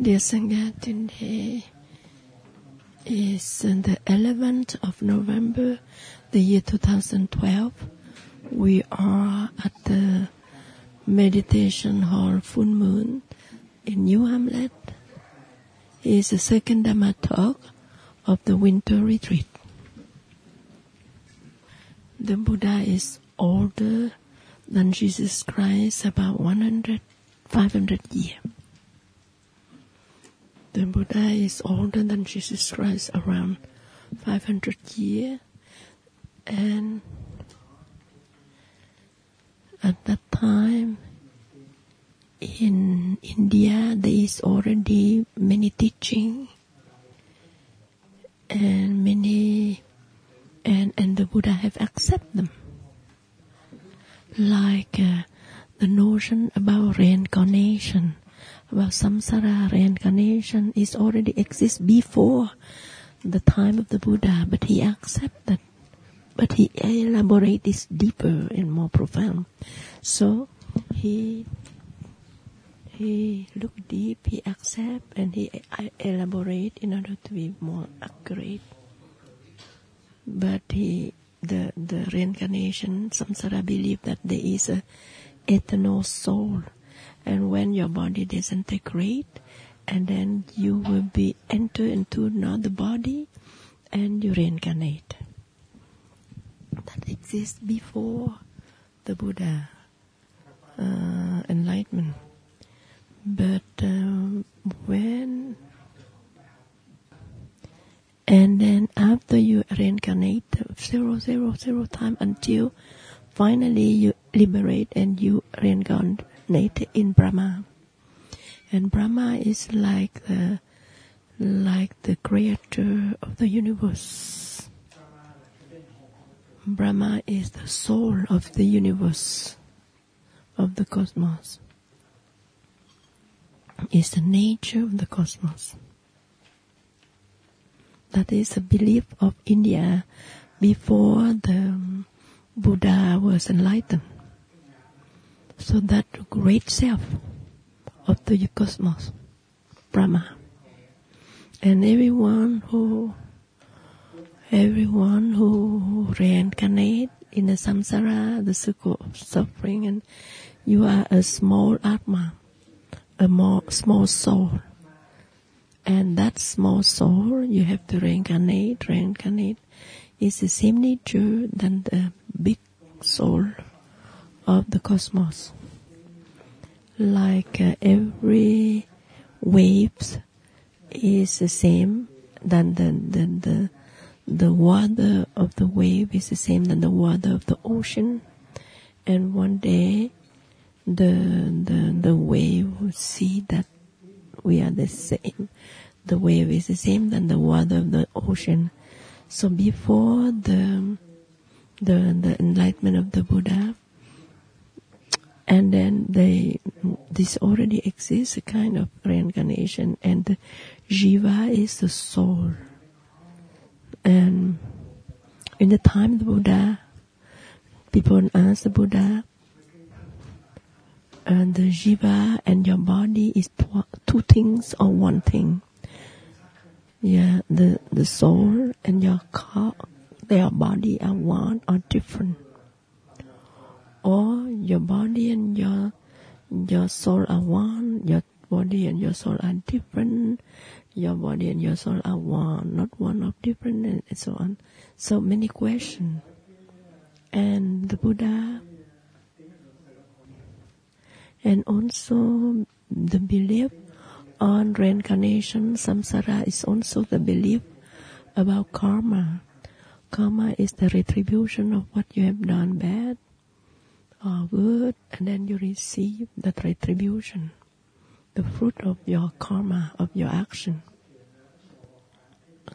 Dear Sangha, today is the 11th of November, the year 2012. We are at the meditation hall Full Moon in New Hamlet. It's the second Dhamma talk of the winter retreat. The Buddha is older than Jesus Christ, about 100, 500 years. Buddha is older than Jesus Christ, around 500 years. And at that time, in India, there is already many teaching and many, and, and the Buddha have accepted them. Like uh, the notion about reincarnation, about samsara reincarnation is already exists before the time of the Buddha, but he accepted, but he elaborated this deeper and more profound. So he he look deep, he accept, and he elaborate in order to be more accurate. But he, the the reincarnation, samsara believe that there is a eternal soul, and when your body disintegrate, and then you will be enter into another body, and you reincarnate. That exists before the Buddha uh, enlightenment. But um, when and then after you reincarnate zero zero zero time until finally you liberate and you reincarnate in Brahma. And Brahma is like the like the creator of the universe. Brahma is the soul of the universe, of the cosmos. Is the nature of the cosmos. That is a belief of India before the Buddha was enlightened. So that great self of the cosmos, Brahma. And everyone who everyone who reincarnate in the samsara, the circle of suffering, and you are a small atma, a more small soul. And that small soul, you have to reincarnate, reincarnate, is the same nature than the big soul of the cosmos. Like uh, every waves is the same than the, the, the, the water of the wave is the same than the water of the ocean. And one day, the, the, the wave will see that we are the same. The wave is the same than the water of the ocean. So before the, the, the enlightenment of the Buddha, and then they, this already exists, a kind of reincarnation, and the jiva is the soul. And in the time of the Buddha, people ask the Buddha, and the jiva and your body is two things or one thing. Yeah, the the soul and your car, their body are one or different. Or your body and your your soul are one, your body and your soul are different, your body and your soul are one, not one of different, and so on. So many questions. And the Buddha, and also the belief on reincarnation, samsara is also the belief about karma. Karma is the retribution of what you have done bad or good, and then you receive that retribution, the fruit of your karma, of your action.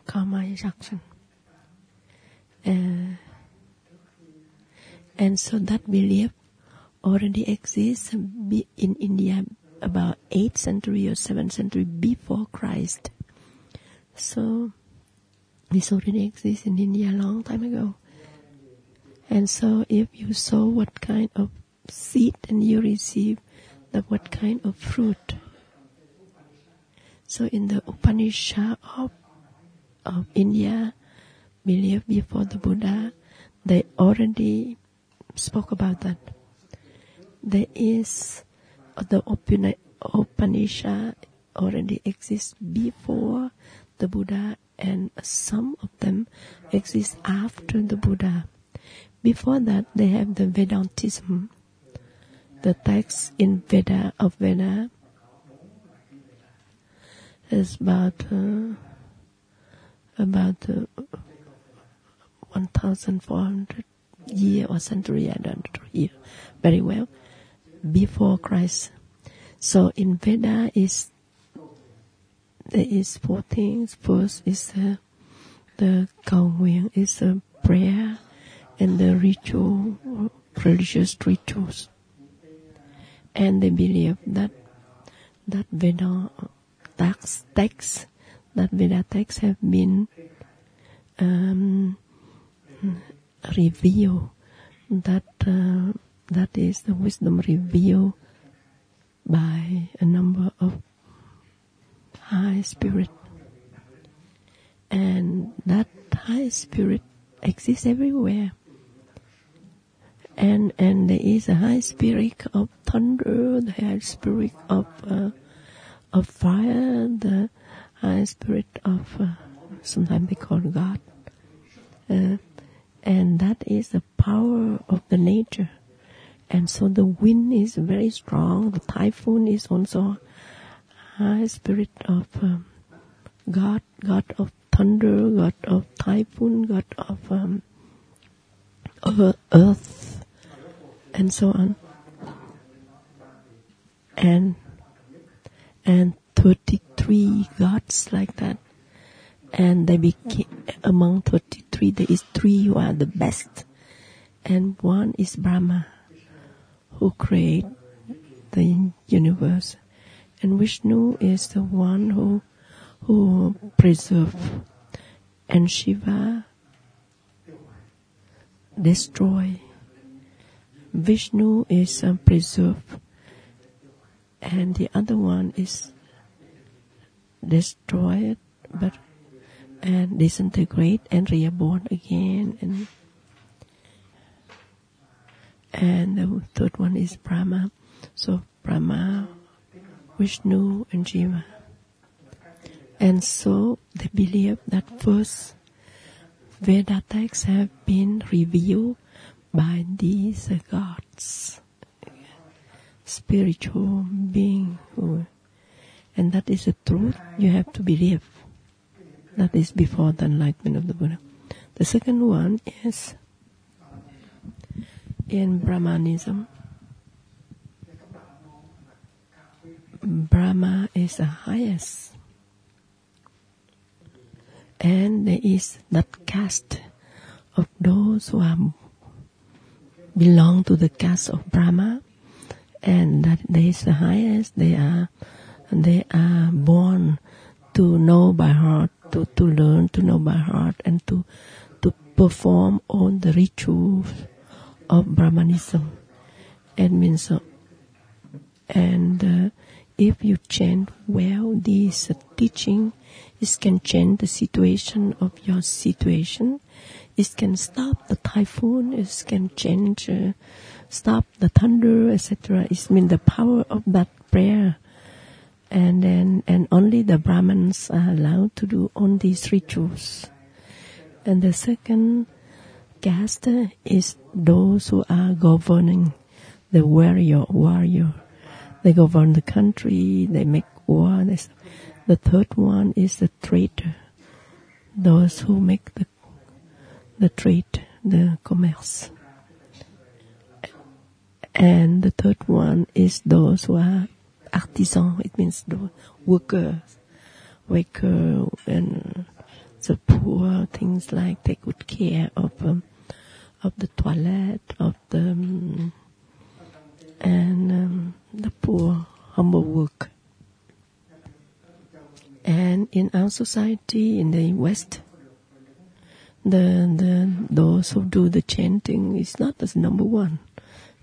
Karma is action. Uh, and so that belief already exists in India about 8th century or 7th century before Christ. So this already exists in India a long time ago. And so if you sow what kind of seed and you receive the what kind of fruit. So in the Upanishad of, of India, believe before the Buddha, they already spoke about that. There is the Upanishad already exists before the Buddha and some of them exist after the Buddha. Before that, they have the Vedantism, the text in Veda of Veda is about uh, about uh, 1,400 year or century. I don't hear very well before Christ. So in Veda is there is four things. First is the the cầu is a prayer and the ritual religious rituals. And they believe that that Veda text, text that Veda texts have been um, revealed. That uh, that is the wisdom revealed by a number of high spirit, and that high spirit exists everywhere. And and there is a high spirit of thunder, the high spirit of uh, of fire, the high spirit of uh, sometimes they call God, uh, and that is the power of the nature. And so the wind is very strong. The typhoon is also high spirit of um, God, God of thunder, God of typhoon, God of um, earth, and so on. And and 33 gods like that. And they became, among 33, there is three who are the best. And one is Brahma, who created the universe. And Vishnu is the one who, who preserve. And Shiva destroy. Vishnu is um, a preserve and the other one is destroyed but and disintegrate and reborn again. And and the third one is Brahma. So Brahma Vishnu and Shiva and so they believe that first Veda texts have been revealed by these gods spiritual being and that is the truth you have to believe. That is before the enlightenment of the Buddha. The second one is in Brahmanism. Brahma is the highest. And there is that caste of those who are belong to the caste of Brahma and that they is the highest. They are they are born to know by heart, to, to learn to know by heart, and to to perform all the rituals of Brahmanism. It means, uh, and uh, if you chant well, this uh, teaching, it can change the situation of your situation. It can stop the typhoon. It can change. Uh, stop the thunder, etc. It means the power of that prayer. And then, and only the Brahmins are allowed to do all these rituals. And the second caste is those who are governing the warrior, warrior. They govern the country, they make war. The third one is the trader. Those who make the, the trade, the commerce. And the third one is those who are artisans. It means the workers, worker and the poor, things like take good care of um, of the toilet, of the um, and um, the poor, humble work. And in our society, in the West, the the those who do the chanting is not as number one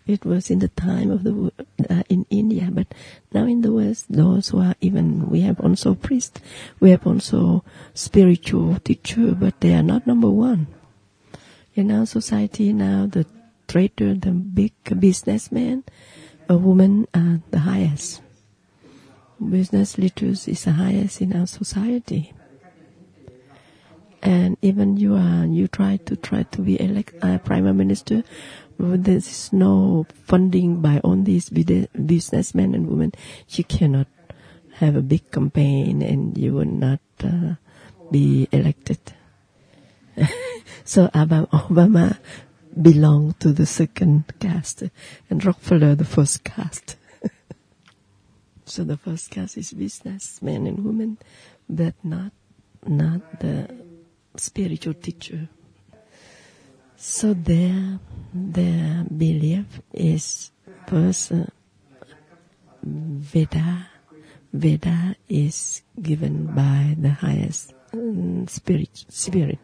It was in the time of the uh, in India, but now in the West, those who are even we have also priests, we have also spiritual teacher, but they are not number one. In our society now, the trader, the big businessman, a woman are the highest. Business leaders is the highest in our society and even you are you try to try to be elect uh, prime minister there is no funding by all these businessmen and women. You cannot have a big campaign and you will not uh, be elected. So obama belonged to the second caste and rockefeller the first caste. So the first caste is businessmen and women but not not the spiritual teacher. So their their belief is first uh, Veda. Veda is given by the highest um, spirit, spirit,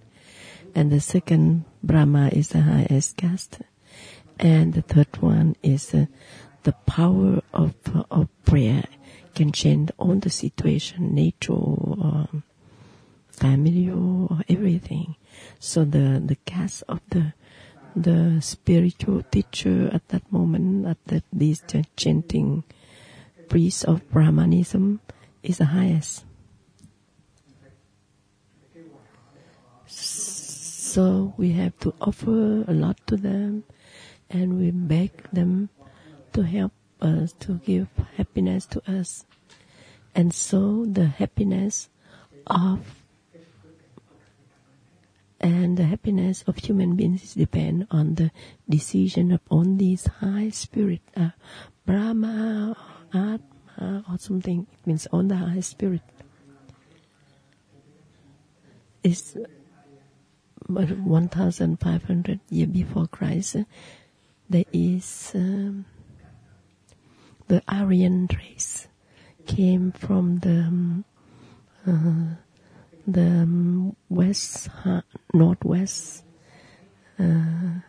and the second Brahma is the highest caste, and the third one is uh, the power of of prayer can change all the situation, nature. Um, family or everything. So the, the cast of the the spiritual teacher at that moment, at that this chanting priest of Brahmanism is the highest. So we have to offer a lot to them and we beg them to help us, to give happiness to us. And so the happiness of and the happiness of human beings depend on the decision of on these high spirit, uh, Brahma, Atma, or something. It means on the high spirit. It's 1,500 years before Christ. There is um, the Aryan race came from the um, uh, the um, west, northwest uh,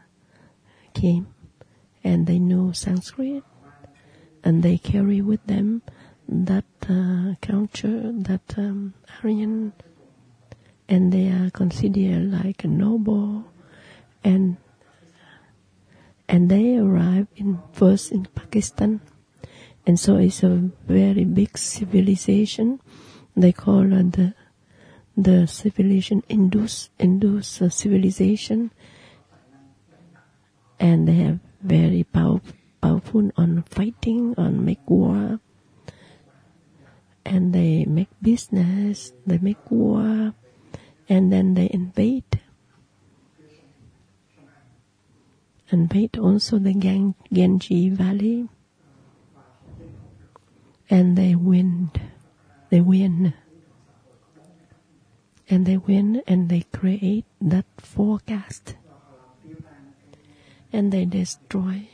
came and they knew Sanskrit and they carry with them that uh, culture, that um, Aryan, and they are considered like a noble, and and they arrive in first in Pakistan, and so it's a very big civilization. They call it the the civilization Indus uh, civilization, and they have very powerful, powerful on fighting, on make war, and they make business, they make war, and then they invade. Invade also the Gang, Valley, and they win. They win and they win and they create that forecast and they destroy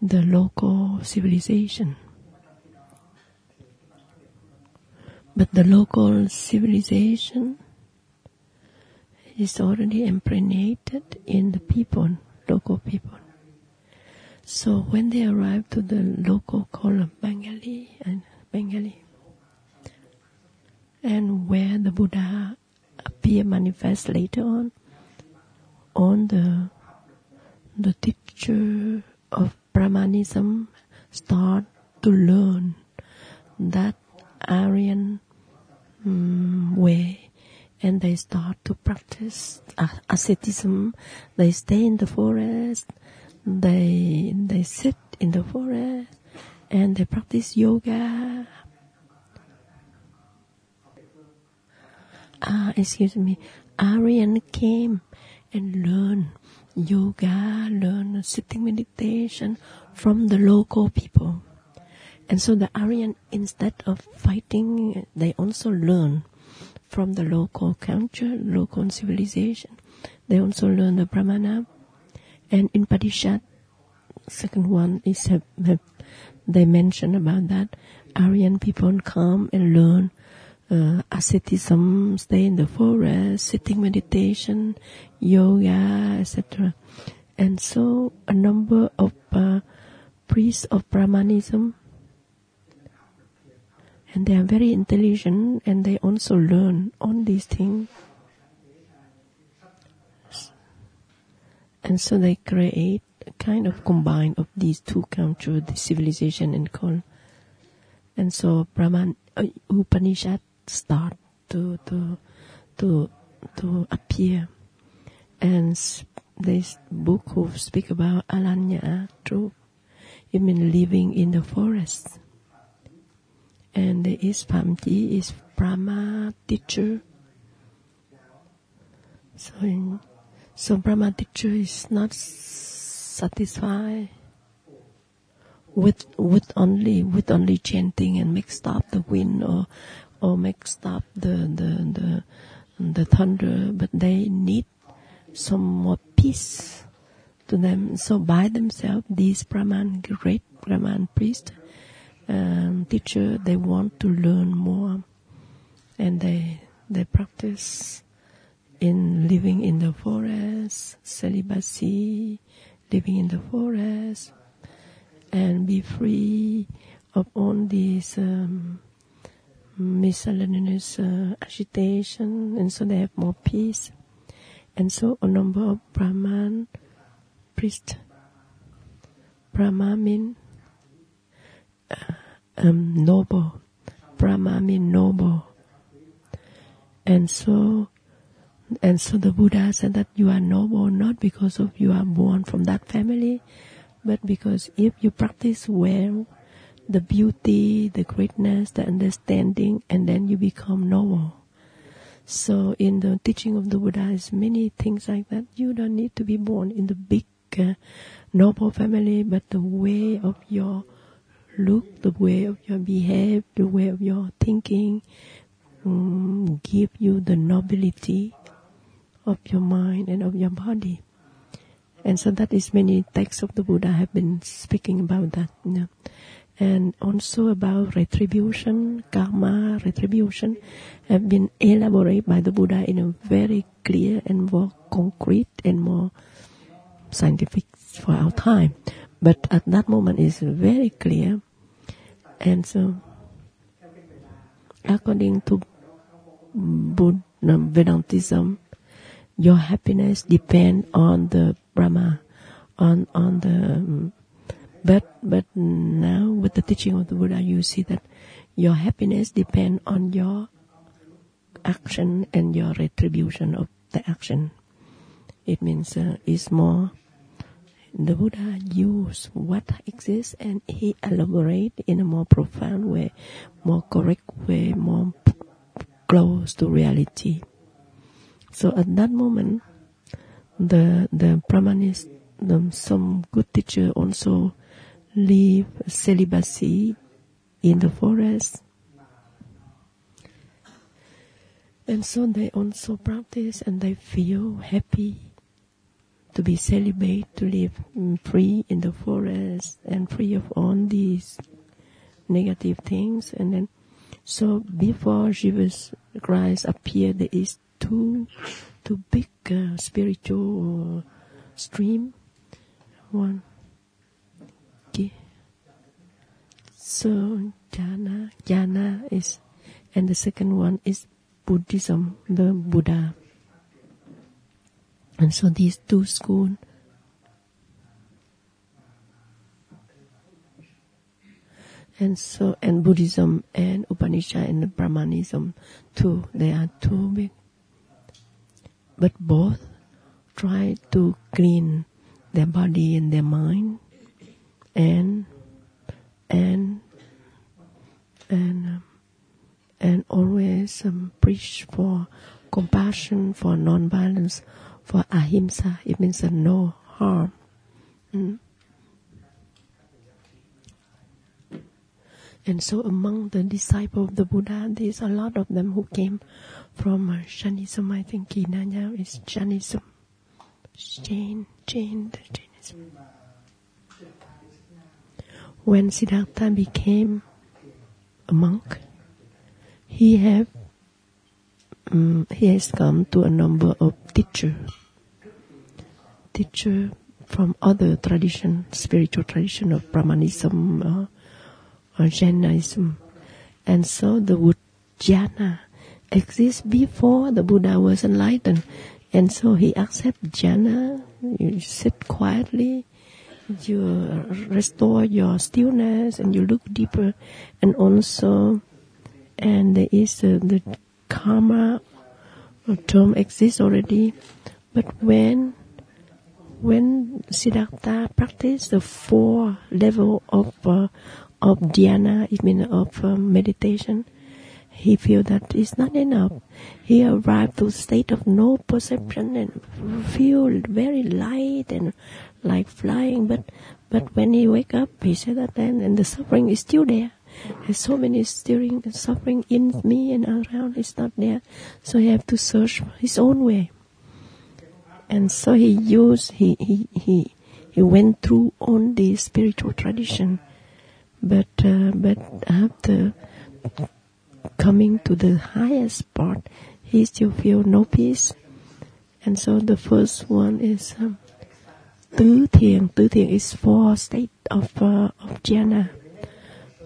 the local civilization. But the local civilization is already impregnated in the people, local people. So when they arrive to the local called Bengali and Bengali, and where the Buddha appear manifest later on on the the teacher of Brahmanism start to learn that Aryan um, way and they start to practice asceticism. They stay in the forest. They they sit in the forest and they practice yoga uh, excuse me, Aryan came and learned yoga, learned sitting meditation from the local people. And so the Aryan, instead of fighting, they also learn from the local culture, local civilization. They also learn the Brahmana. And in Upanishad, second one is they mention about that. Aryan people come and learn uh, asceticism, stay in the forest, sitting meditation, yoga, etc. And so a number of uh, priests of Brahmanism. And they are very intelligent and they also learn on these things. And so they create a kind of combine of these two cultures, the civilization and call. And so Brahman uh, Upanishad start to to to to appear. And this book who speak about Alanya truth, you mean living in the forest. And the Ispamji is Brahma teacher. So, in, so Brahma teacher is not satisfied with with only with only chanting and make stop the wind or or mixed up the the the the thunder, but they need some more peace to them. So by themselves, these Brahman, great Brahman priest, um, teacher, they want to learn more, and they they practice in living in the forest, celibacy, living in the forest, and be free of all these um, miscellaneous uh, agitation, and so they have more peace. And so a number of Brahman priests, Brahma mean uh, um, noble, Brahma mean noble. And so, and so the Buddha said that you are noble not because of you are born from that family, but because if you practice well, the beauty, the greatness, the understanding, and then you become noble. So in the teaching of the Buddha is many things like that. You don't need to be born in the big uh, noble family, but the way of your look, the way of your behave, the way of your thinking, um, give you the nobility of your mind and of your body. And so that is many texts of the Buddha have been speaking about that. You know and also about retribution, karma, retribution, have been elaborated by the Buddha in a very clear and more concrete and more scientific for our time. But at that moment it's very clear. And so, according to Buddhism, Vedantism, your happiness depends on the Brahma, on, on the um, but but now with the teaching of the Buddha, you see that your happiness depends on your action and your retribution of the action. It means uh, it's more. The Buddha used what exists and he elaborate in a more profound way, more correct way, more close to reality. So at that moment, the the Brahmanis, the, some good teacher also live celibacy in the forest. And so they also practice and they feel happy to be celibate, to live free in the forest and free of all these negative things. And then, so before Jesus Christ appeared, there is two, two big uh, spiritual stream. One So jhana, jhana is, and the second one is Buddhism, the Buddha. And so these two schools and so and Buddhism and Upanishad and Brahmanism too. They are two big, but both try to clean their body and their mind, and and and um, and always um, preach for compassion, for non-violence, for ahimsa. It means uh, no harm. Mm. And so among the disciples of the Buddha, there's a lot of them who came from uh. I think Kinanya is Jainism. Jain, Jain, Jainism. When Siddhartha became a monk, he have um, he has come to a number of teacher, teacher from other tradition, spiritual tradition of Brahmanism or, or Jainism. And so the word jhana exists before the Buddha was enlightened. And so he accepts jhana. You sit quietly, you restore your stillness, and you look deeper. And also, and there is uh, the karma term exists already. But when when Siddhartha practiced the four level of uh, of dhyana, it means of uh, meditation, he feel that it's not enough. He arrived to state of no perception and feel very light and like flying. But but when he wake up, he said that then and the suffering is still there. There's so many steering and suffering in me and around. It's not there, so he have to search his own way and so he used he he he, he went through all the spiritual tradition but uh, but after coming to the highest part he still feel no peace. And so the first one is um, tứ thiền tứ thiền is four state of uh, of jhana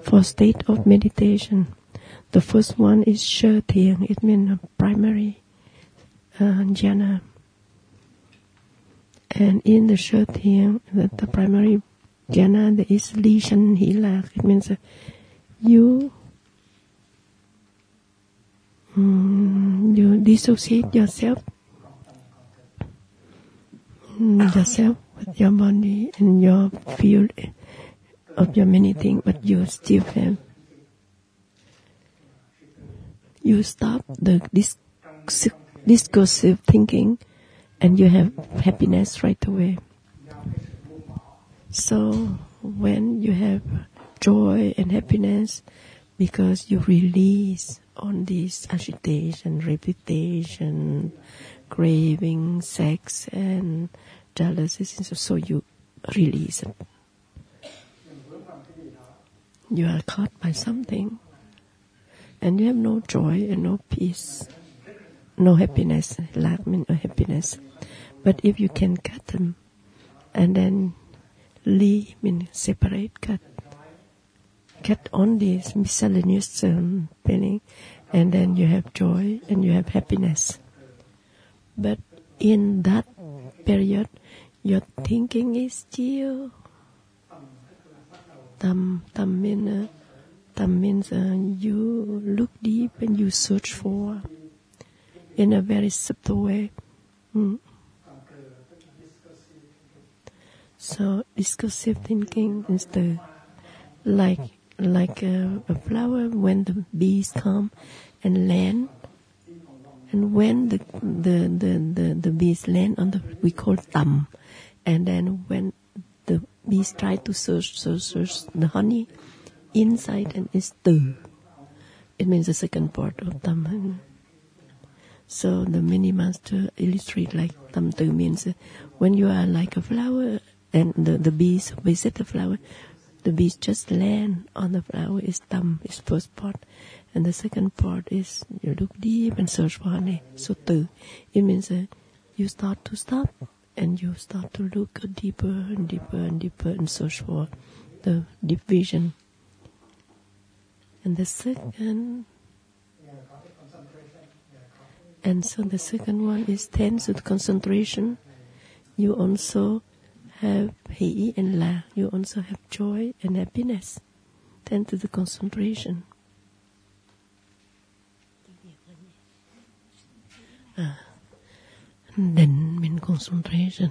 four state of meditation. The first one is sơ thiền it means primary uh, jhana. And in the short here, the, the primary jhana, there is Li Shan Hila. It means uh, you um, you dissociate yourself mm, yourself with your body and your field of your many things, but you still have you stop the dis- discursive thinking and you have happiness right away. So when you have joy and happiness, because you release on this agitation, reputation, craving, sex, and jealousy, so you release it. You are caught by something, and you have no joy and no peace, no happiness, lack means happiness. But if you can cut them and then leave, mean separate, cut, cut on this miscellaneous um, feeling, and then you have joy and you have happiness. But in that period, your thinking is still tam tam means uh, tam means uh, you look deep and you search for in a very subtle way. Mm. So discursive thinking is the like like a, a, flower when the bees come and land, and when the the the the, the bees land on the we call tam, and then when the bees try to search search, search the honey inside and it's tu. It means the second part of tam. So the mini master illustrate like tam tu means when you are like a flower and the, the bees visit the flower. The bees just land on the flower is thumb, is first part. And the second part is you look deep and search for honey. So tu. It means uh, you start to stop and you start to look deeper and deeper and deeper and search for the deep vision. And the second and so the second one is tense with concentration. You also have hỷ and la, you also have joy and happiness. Tend to the concentration. Ah. À, định mean concentration.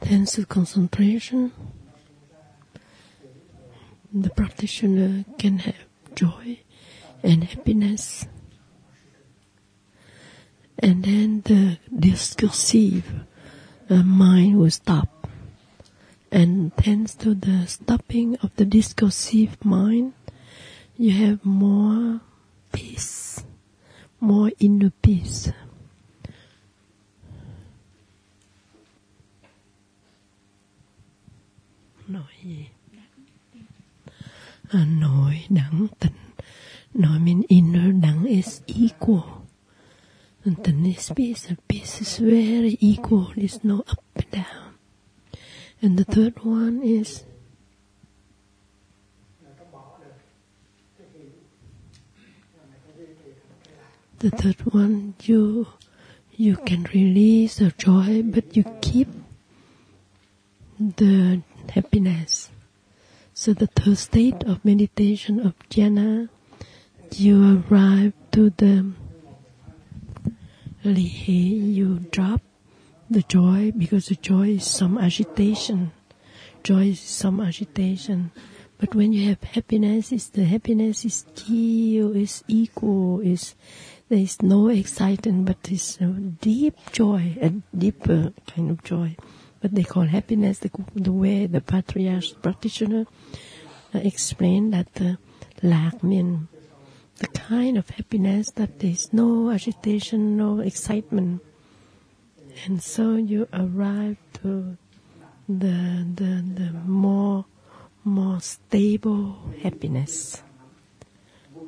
Tends to concentration. The practitioner can have joy and happiness and then the discursive uh, mind will stop. And thanks to the stopping of the discursive mind, you have more peace, more inner peace. Gì? À, nói đẳng tịnh. Nói mean inner đẳng is equal And then this piece, the piece is very equal. There's no up and down. And the third one is the third one you you can release the joy but you keep the happiness so the third state of meditation of jhana you arrive to the you drop the joy because the joy is some agitation joy is some agitation but when you have happiness, is the happiness is still, is equal, is there is no excitement, but it's deep joy, a deeper kind of joy. But they call happiness the, the way the patriarch practitioner uh, explained that the lack mean the kind of happiness that there is no agitation, no excitement, and so you arrive to the the the more more stable happiness.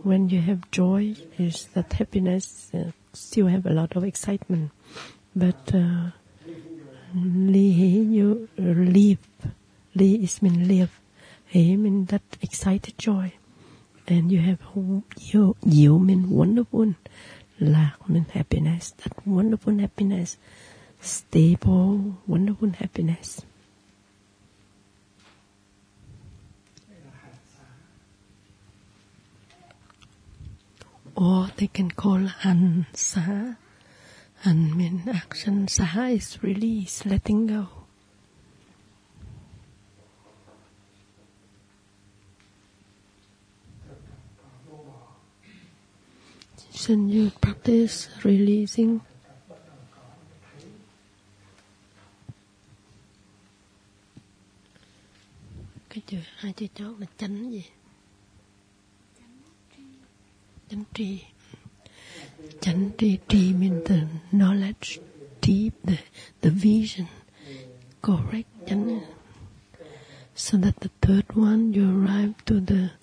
When you have joy, is that happiness uh, still have a lot of excitement, but uh, you live. Li is mean live. He mean that excited joy, and you have you you mean wonderful. Lạc mean happiness. That wonderful happiness, stable, wonderful happiness. or they can call Han Sa. Han mean action. Sa is release, letting go. So you practice releasing. Cái chữ hai chữ chót là chánh gì? chánh tri chánh tri tri means the knowledge deep the the vision correct chánh so that the third one you arrive to the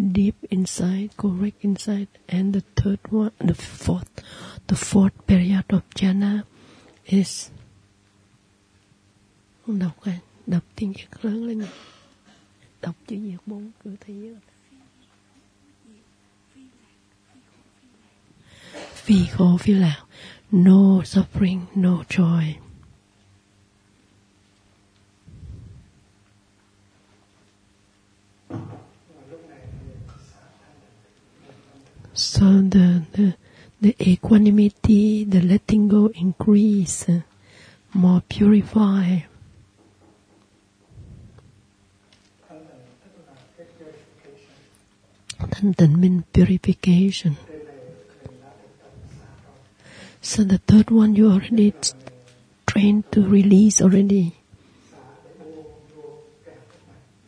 deep inside, correct inside, and the third one, the fourth the fourth period of jhana is đọc cái, đọc tiếng Việt lớn lên. Đọc chữ Việt bốn cứ thấy vì khổ vì lạc, no suffering, no joy. So the the the equanimity the letting go increase more purify thanh tịnh means purification so the third one you already trained to release already.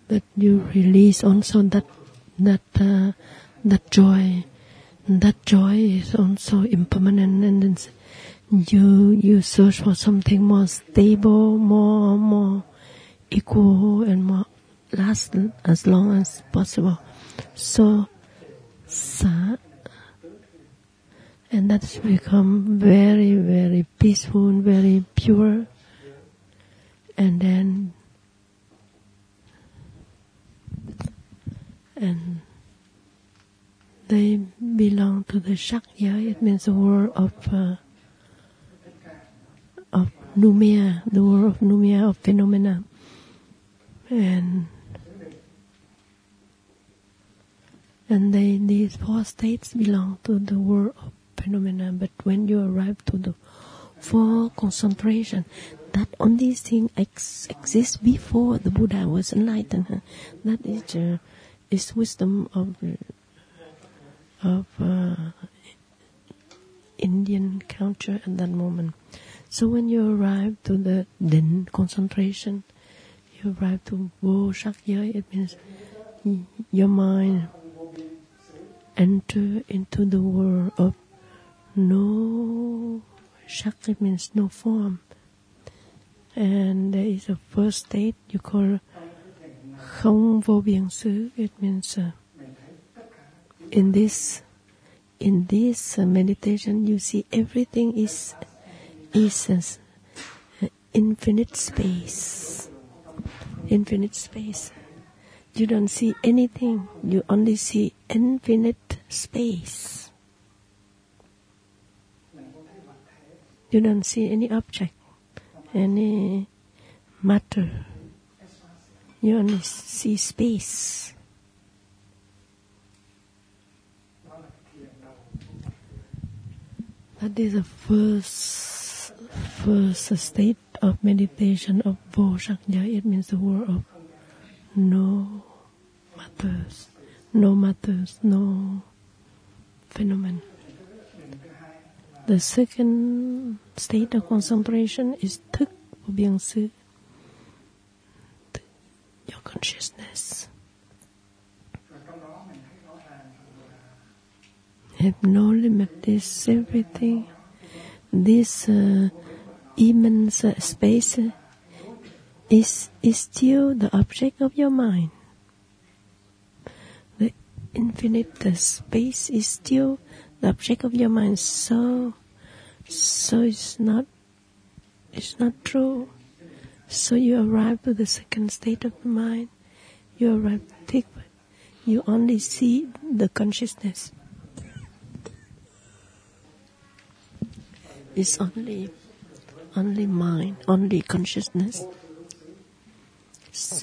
That you release also that that uh, that joy. That joy is also impermanent, and then you you search for something more stable, more more equal, and more last as long as possible. So, sa and that's become very, very peaceful, and very pure. And then, and they belong to the Shakya. It means the world of uh, of Numia, the world of Numia of phenomena, and and they these four states belong to the world of phenomena, but when you arrive to the four concentration, that only thing ex- exists before the Buddha was enlightened. That is uh, is wisdom of of uh, Indian culture at that moment. So when you arrive to the then concentration, you arrive to Vô Shakya, it means your mind enter into the world of no shakti means no form. And there is a first state you call không vô biên xứ. It means uh, in this in this meditation, you see everything is is uh, infinite space. Infinite space. You don't see anything. You only see infinite space. You don't see any object, any matter. You only see space. That is the first first state of meditation of Bodhsakya. It means the world of no matters, no matters, no phenomenon. The second state of concentration is thức của. Your consciousness. Have no limit. This everything. This uh, immense uh, space is is still the object of your mind. The infinite uh, space is still the object of your mind. So, so it's not, it's not true. So you arrive to the second state of the mind. You arrive You only see the consciousness. It's only, only mind, only consciousness.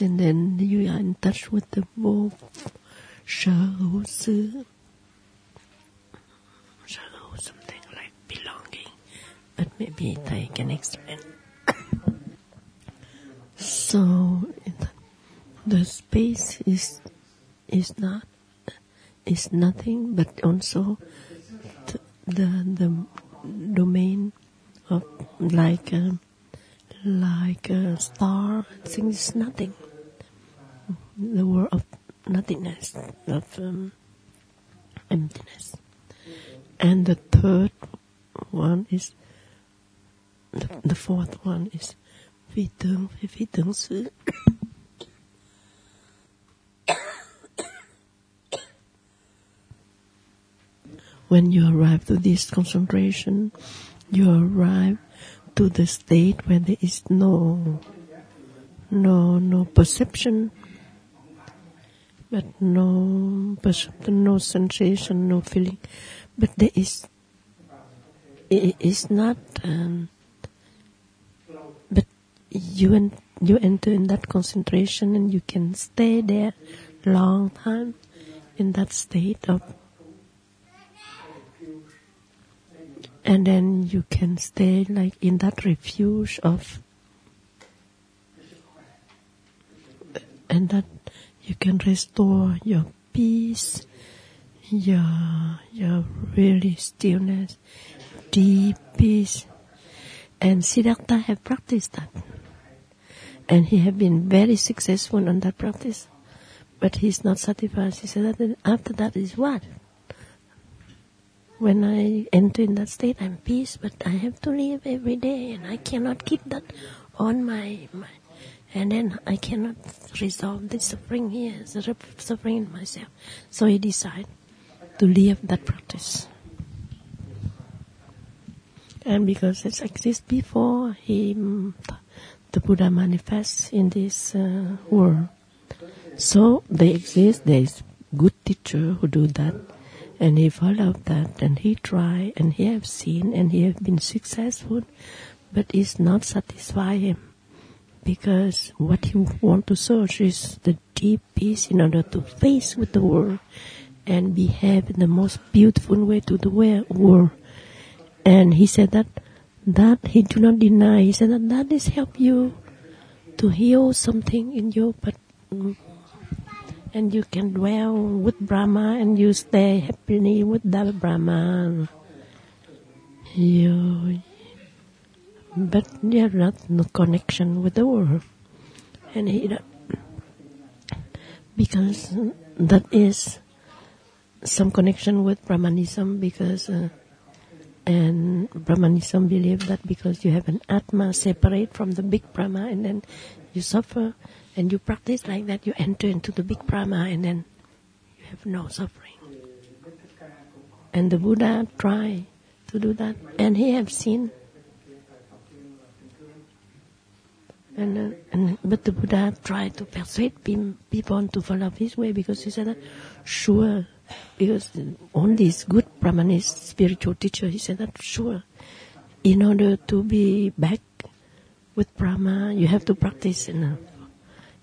And then you are in touch with the sở hữu xứ something like belonging, but maybe I can explain. so the space is is not is nothing, but also the, the domain of like like a star. Things is nothing. The world of nothingness of um, emptiness. And the third one is, the, the fourth one is phi tướng, phi tướng xứ. When you arrive to this concentration, you arrive to the state where there is no, no, no perception, but no perception, no sensation, no feeling, but there is, it is not, um, but you and you enter in that concentration and you can stay there long time in that state of and then you can stay like in that refuge of and that you can restore your peace your your really stillness deep peace. And Siddhartha have practiced that. And he have been very successful on that practice. But he's not satisfied. He said that after that is what when I enter in that state, I'm peace, but I have to live every day, and I cannot keep that on my, my and then I cannot resolve the suffering here, the suffering in myself. So he decided to leave that practice. And because it exists before he, the Buddha manifests in this uh, world. So they exist, there is good teacher who do that and he followed that and he tried and he have seen and he have been successful but it's not satisfy him. Because what he want to search is the deep peace in order to face with the world and behave in the most beautiful way to the world. And he said that that he do not deny. He said that that is help you to heal something in you but and you can dwell with Brahma and you stay happily with that Brahma. You, but you have not no connection with the world, and he, because that is some connection with Brahmanism because. Uh, and Brahmanism believe that because you have an Atma separate from the big Brahma and then you suffer and you practice like that, you enter into the big Brahma and then you have no suffering. And the Buddha tried to do that, and he have seen. And, uh, and but the Buddha tried to persuade people to follow his way because he said, that, sure, because all these good Brahmanist spiritual teacher, he said that sure, in order to be back with Brahma, you have to practice enough.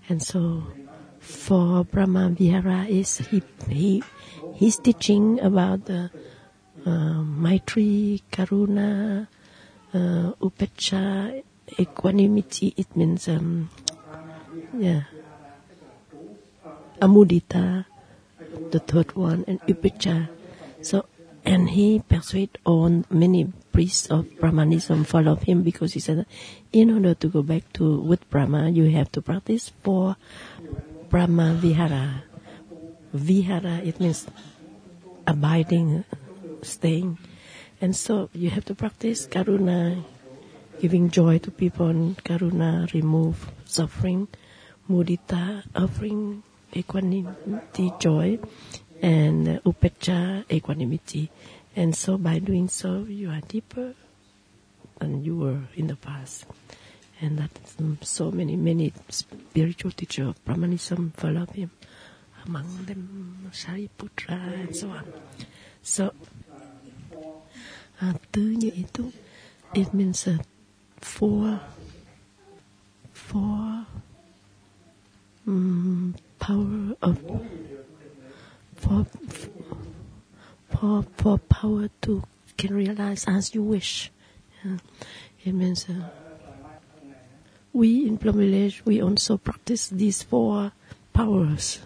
And so, four Brahma Vihara is he he he's teaching about the uh, Maitri, Karuna, uh, Upecha, equanimity. It means um, yeah, Amudita, the third one, and Upecha. So and he persuaded on many priests of Brahmanism follow him because he said, in order to go back to with Brahma, you have to practice for Brahma Vihara. Vihara, it means abiding, staying. And so you have to practice Karuna, giving joy to people, and Karuna, remove suffering, Mudita, offering equanimity, joy, and uh, equanimity. And so by doing so, you are deeper than you were in the past. And that um, so many, many spiritual teachers of Brahmanism follow him. Among them, Shariputra and so on. So, uh, it means uh, four, four um, power of, for, for, for power to can realize as you wish. Yeah. It means uh, we in Plum Village, we also practice these four powers.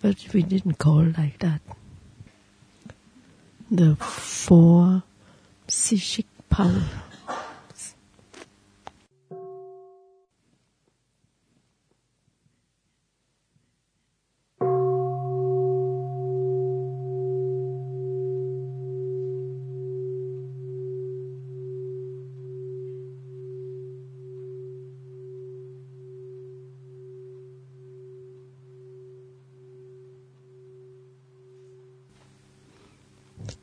But we didn't call like that. The four psychic powers.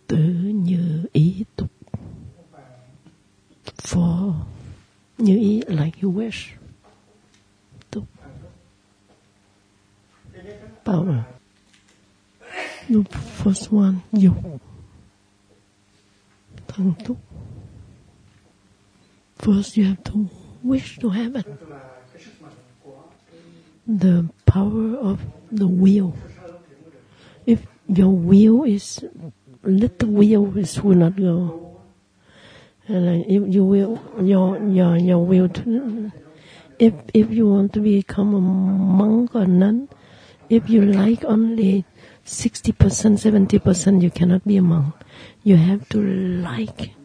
Tứ như ý túc. For như ý like you wish. Túc. Power. The first one, dục. Thân túc. First you have to wish to have it. The power of the will. If your will is little will is will not go. And if you will, your your your will. To, if if you want to become a monk or nun, if you like only sixty percent, seventy percent, you cannot be a monk. You have to like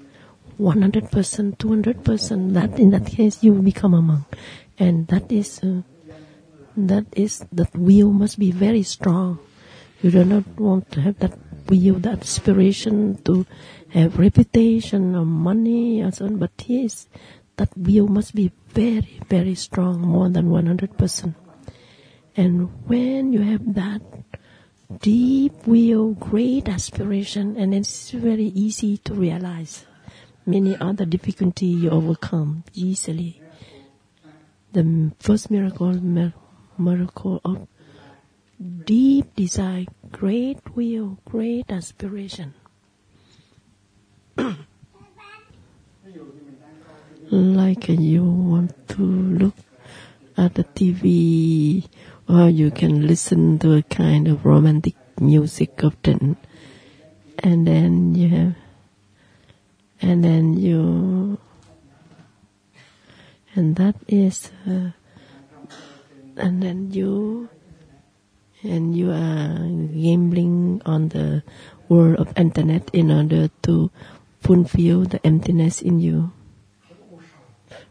one hundred percent, two hundred percent. That in that case, you become a monk, and that is uh, that is that will must be very strong. You do not want to have that will, that aspiration to have reputation or money or so on, but yes, that will must be very, very strong, more than 100%. And when you have that deep will, great aspiration, and it's very easy to realize. Many other difficulty you overcome easily. The first miracle, miracle of deep desire, great will, great aspiration. like you want to look at the TV or you can listen to a kind of romantic music often and then you have and then you and that is uh, and then you and you are gambling on the world of internet in order to fulfill the emptiness in you.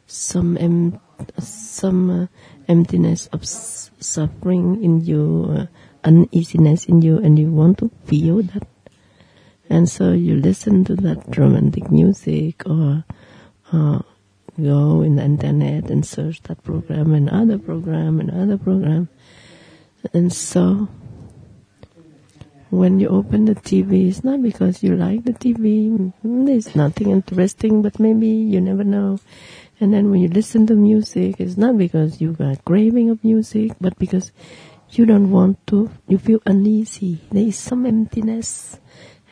Some em- some uh, emptiness of suffering in you, uh, uneasiness in you, and you want to feel that. And so you listen to that romantic music or uh, go in the internet and search that program and other program and other program and so, when you open the TV, it's not because you like the TV. There's nothing interesting, but maybe you never know. And then when you listen to music, it's not because you got craving of music, but because you don't want to, you feel uneasy. There is some emptiness,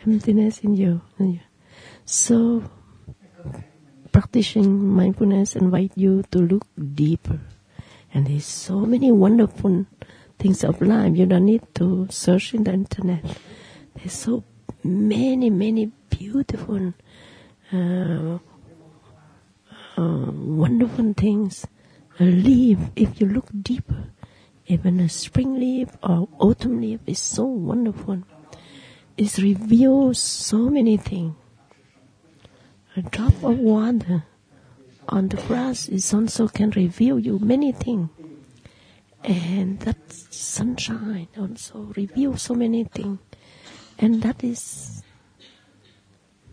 emptiness in you. So, practicing mindfulness invite you to look deeper. And there's so many wonderful things of life. You don't need to search in the internet. There's so many, many beautiful, uh, uh, wonderful things. A leaf, if you look deeper, even a spring leaf or autumn leaf is so wonderful. It reveals so many things. A drop of water on the grass is also can reveal you many things. And that sunshine also reveals so many things. And that is,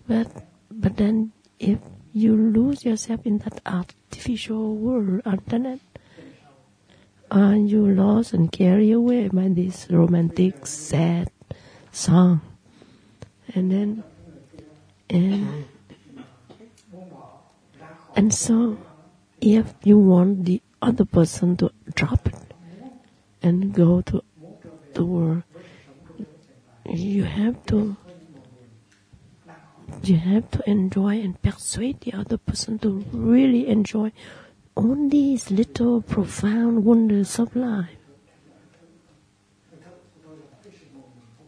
but, but then if you lose yourself in that artificial world, internet, and you lost and carried away by this romantic, sad song. And then, and, and so, if you want the other person to drop it and go to the world, you have to you have to enjoy and persuade the other person to really enjoy all these little profound wonders of life.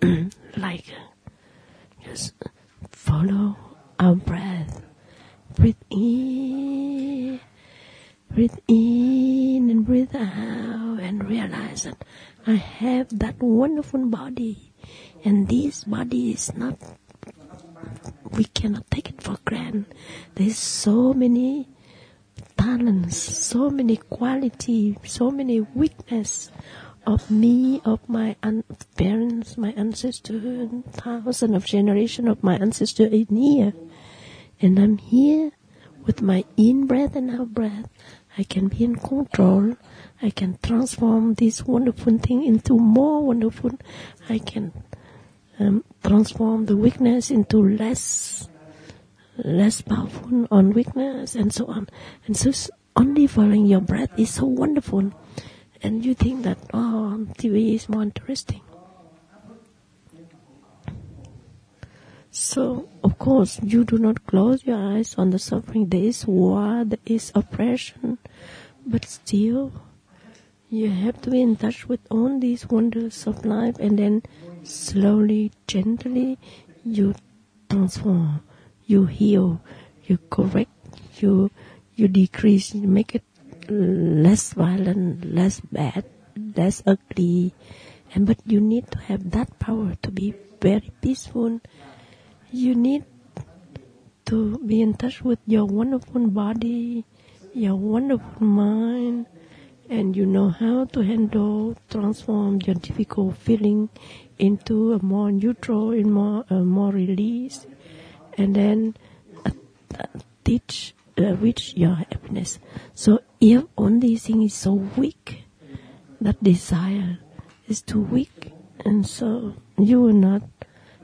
like just follow our breath. Breathe in, breathe in and breathe out and realize that I have that wonderful body and this body is not we cannot take it for granted. There's so many talents, so many qualities, so many weakness of me, of my un- parents, my ancestors, thousands of generation of my ancestors in here. And I'm here with my in breath and out breath. I can be in control. I can transform this wonderful thing into more wonderful. I can um, transform the weakness into less less powerful on weakness and so on. And so only following your breath is so wonderful. And you think that, oh, TV is more interesting. So, of course, you do not close your eyes on the suffering. There is war, there is oppression, but still, you have to be in touch with all these wonders of life and then slowly, gently, you transform, you heal, you correct, you, you decrease, you make it less violent, less bad, less ugly. And but you need to have that power to be very peaceful. You need to be in touch with your wonderful body, your wonderful mind, and you know how to handle, transform your difficult feeling into a more neutral, in more more release, and then uh, uh, teach uh, reach your happiness. So if only thing is so weak, that desire is too weak, and so you will not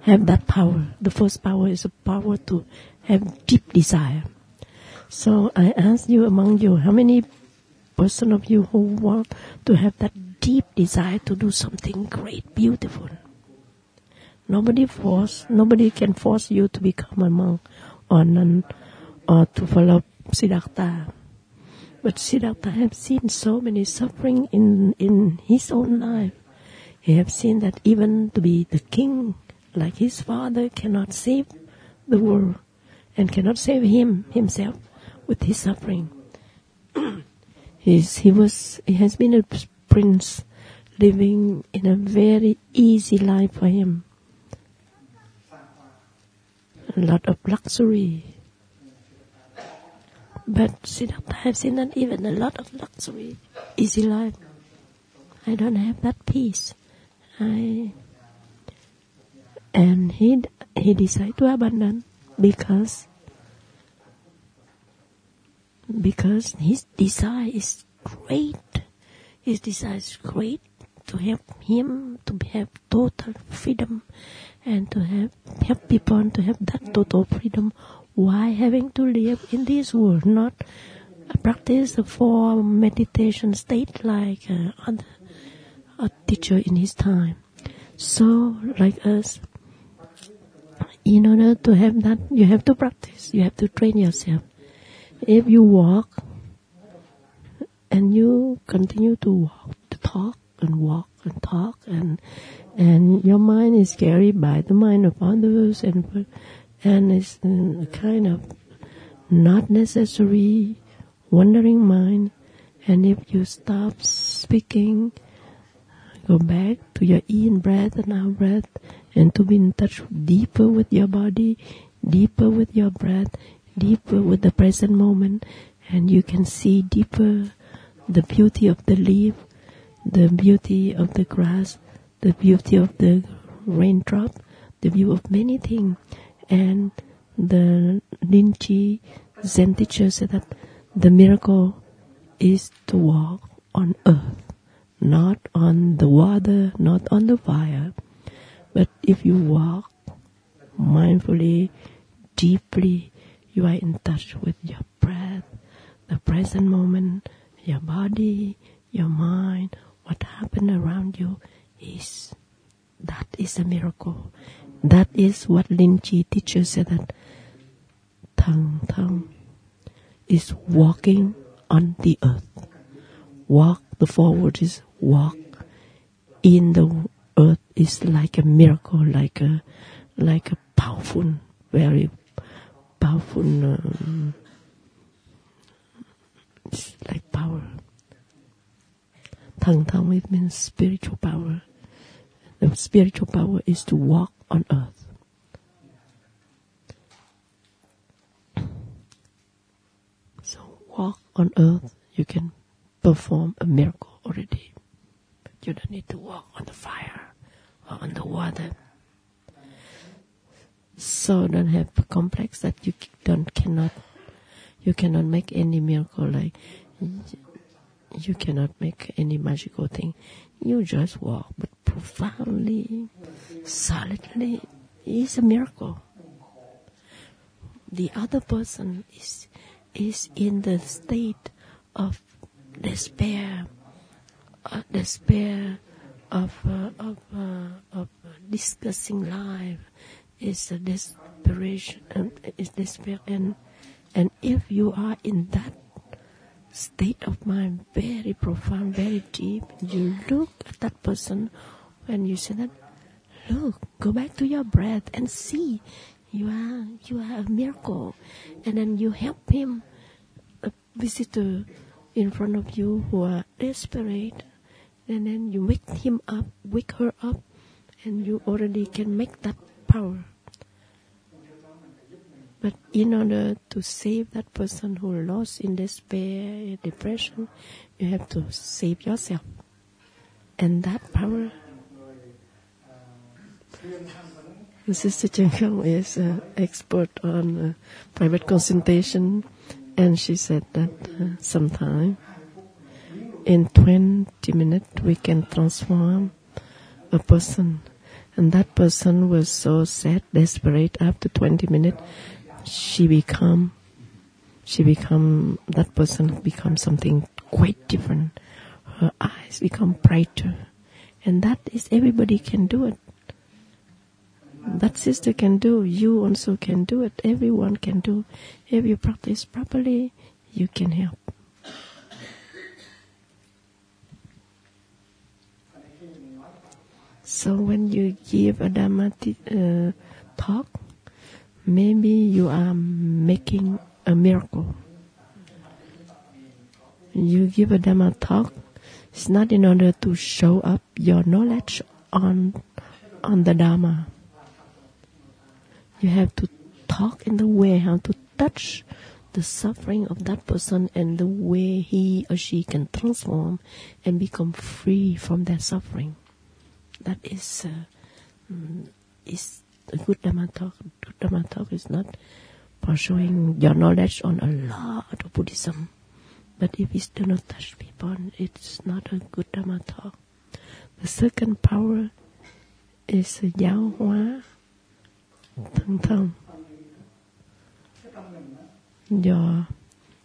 have that power. The first power is a power to have deep desire. So I ask you among you, how many person of you who want to have that deep desire to do something great, beautiful? Nobody force, nobody can force you to become a monk or nun or to follow Siddhartha. But Siddhartha have seen so many suffering in, in his own life. He have seen that even to be the king, like his father, cannot save the world and cannot save him himself with his suffering. He was, he has been a prince living in a very easy life for him. A lot of luxury, but Siddhartha have seen not even a lot of luxury, easy life. I don't have that peace. I and he he decided to abandon because because his desire is great. His desire is great to help him to have total freedom and to have help people to have that total freedom why having to live in this world not practice the four meditation state like uh, other, a teacher in his time? So like us in order to have that you have to practice. You have to train yourself. If you walk and you continue to walk, to talk and walk and talk and and your mind is carried by the mind of others and and it's a kind of not necessary wandering mind and if you stop speaking go back to your in breath and out breath and to be in touch deeper with your body deeper with your breath deeper with the present moment and you can see deeper the beauty of the leaf, the beauty of the grass, the beauty of the raindrop, the view of many things. And the Linchi Zen teacher said that the miracle is to walk on earth, not on the water, not on the fire. But if you walk mindfully, deeply, you are in touch with your breath, the present moment, your body, your mind, what happened around you is that is a miracle. That is what Lin Chi teaches said that Tang Tang is walking on the earth. Walk, the forward is walk in the earth is like a miracle, like a, like a powerful, very powerful um, like power. Tang Tang means spiritual power. The spiritual power is to walk on earth. So walk on earth, you can perform a miracle already. But you don't need to walk on the fire or on the water. So don't have a complex that you don't cannot you cannot make any miracle like you cannot make any magical thing. You just walk, but profoundly, solidly, is a miracle. The other person is is in the state of despair, uh, despair of uh, of uh, of discussing life. Is a desperation, uh, is despair and and if you are in that state of mind, very profound, very deep, you look at that person when you say that, look, go back to your breath and see. You are you are a miracle, and then you help him, uh, a visitor in front of you who are desperate, and then you wake him up, wake her up, and you already can make that power. But in order to save that person who lost in despair, depression, you have to save yourself. And that power. Sister Cheng is an expert on uh, private consultation, and she said that uh, sometime in 20 minutes we can transform a person. And that person was so sad, desperate after 20 minutes she become she become that person become something quite different. Her eyes become brighter. And that is everybody can do it. That sister can do you also can do it. Everyone can do. If you practice properly you can help. So when you give a dhamma uh, talk maybe you are making a miracle. You give a Dhamma talk, it's not in order to show up your knowledge on, on the Dhamma. You have to talk in the way how to touch the suffering of that person and the way he or she can transform and become free from their suffering. That is, uh, mm, is a good Dhamma talk. Good Dhamma talk is not for showing your knowledge on a lot of Buddhism. But if it do not touch people, it's not a good Dhamma talk. The second power is giáo hóa thân thân. Your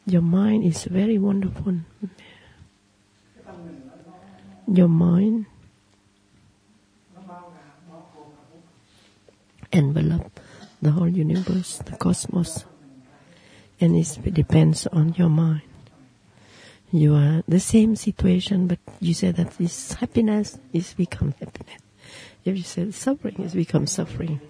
your mind is very wonderful. Your mind envelop the whole universe, the cosmos, and it depends on your mind. You are the same situation, but you say that this happiness is become happiness. If you say suffering is become suffering.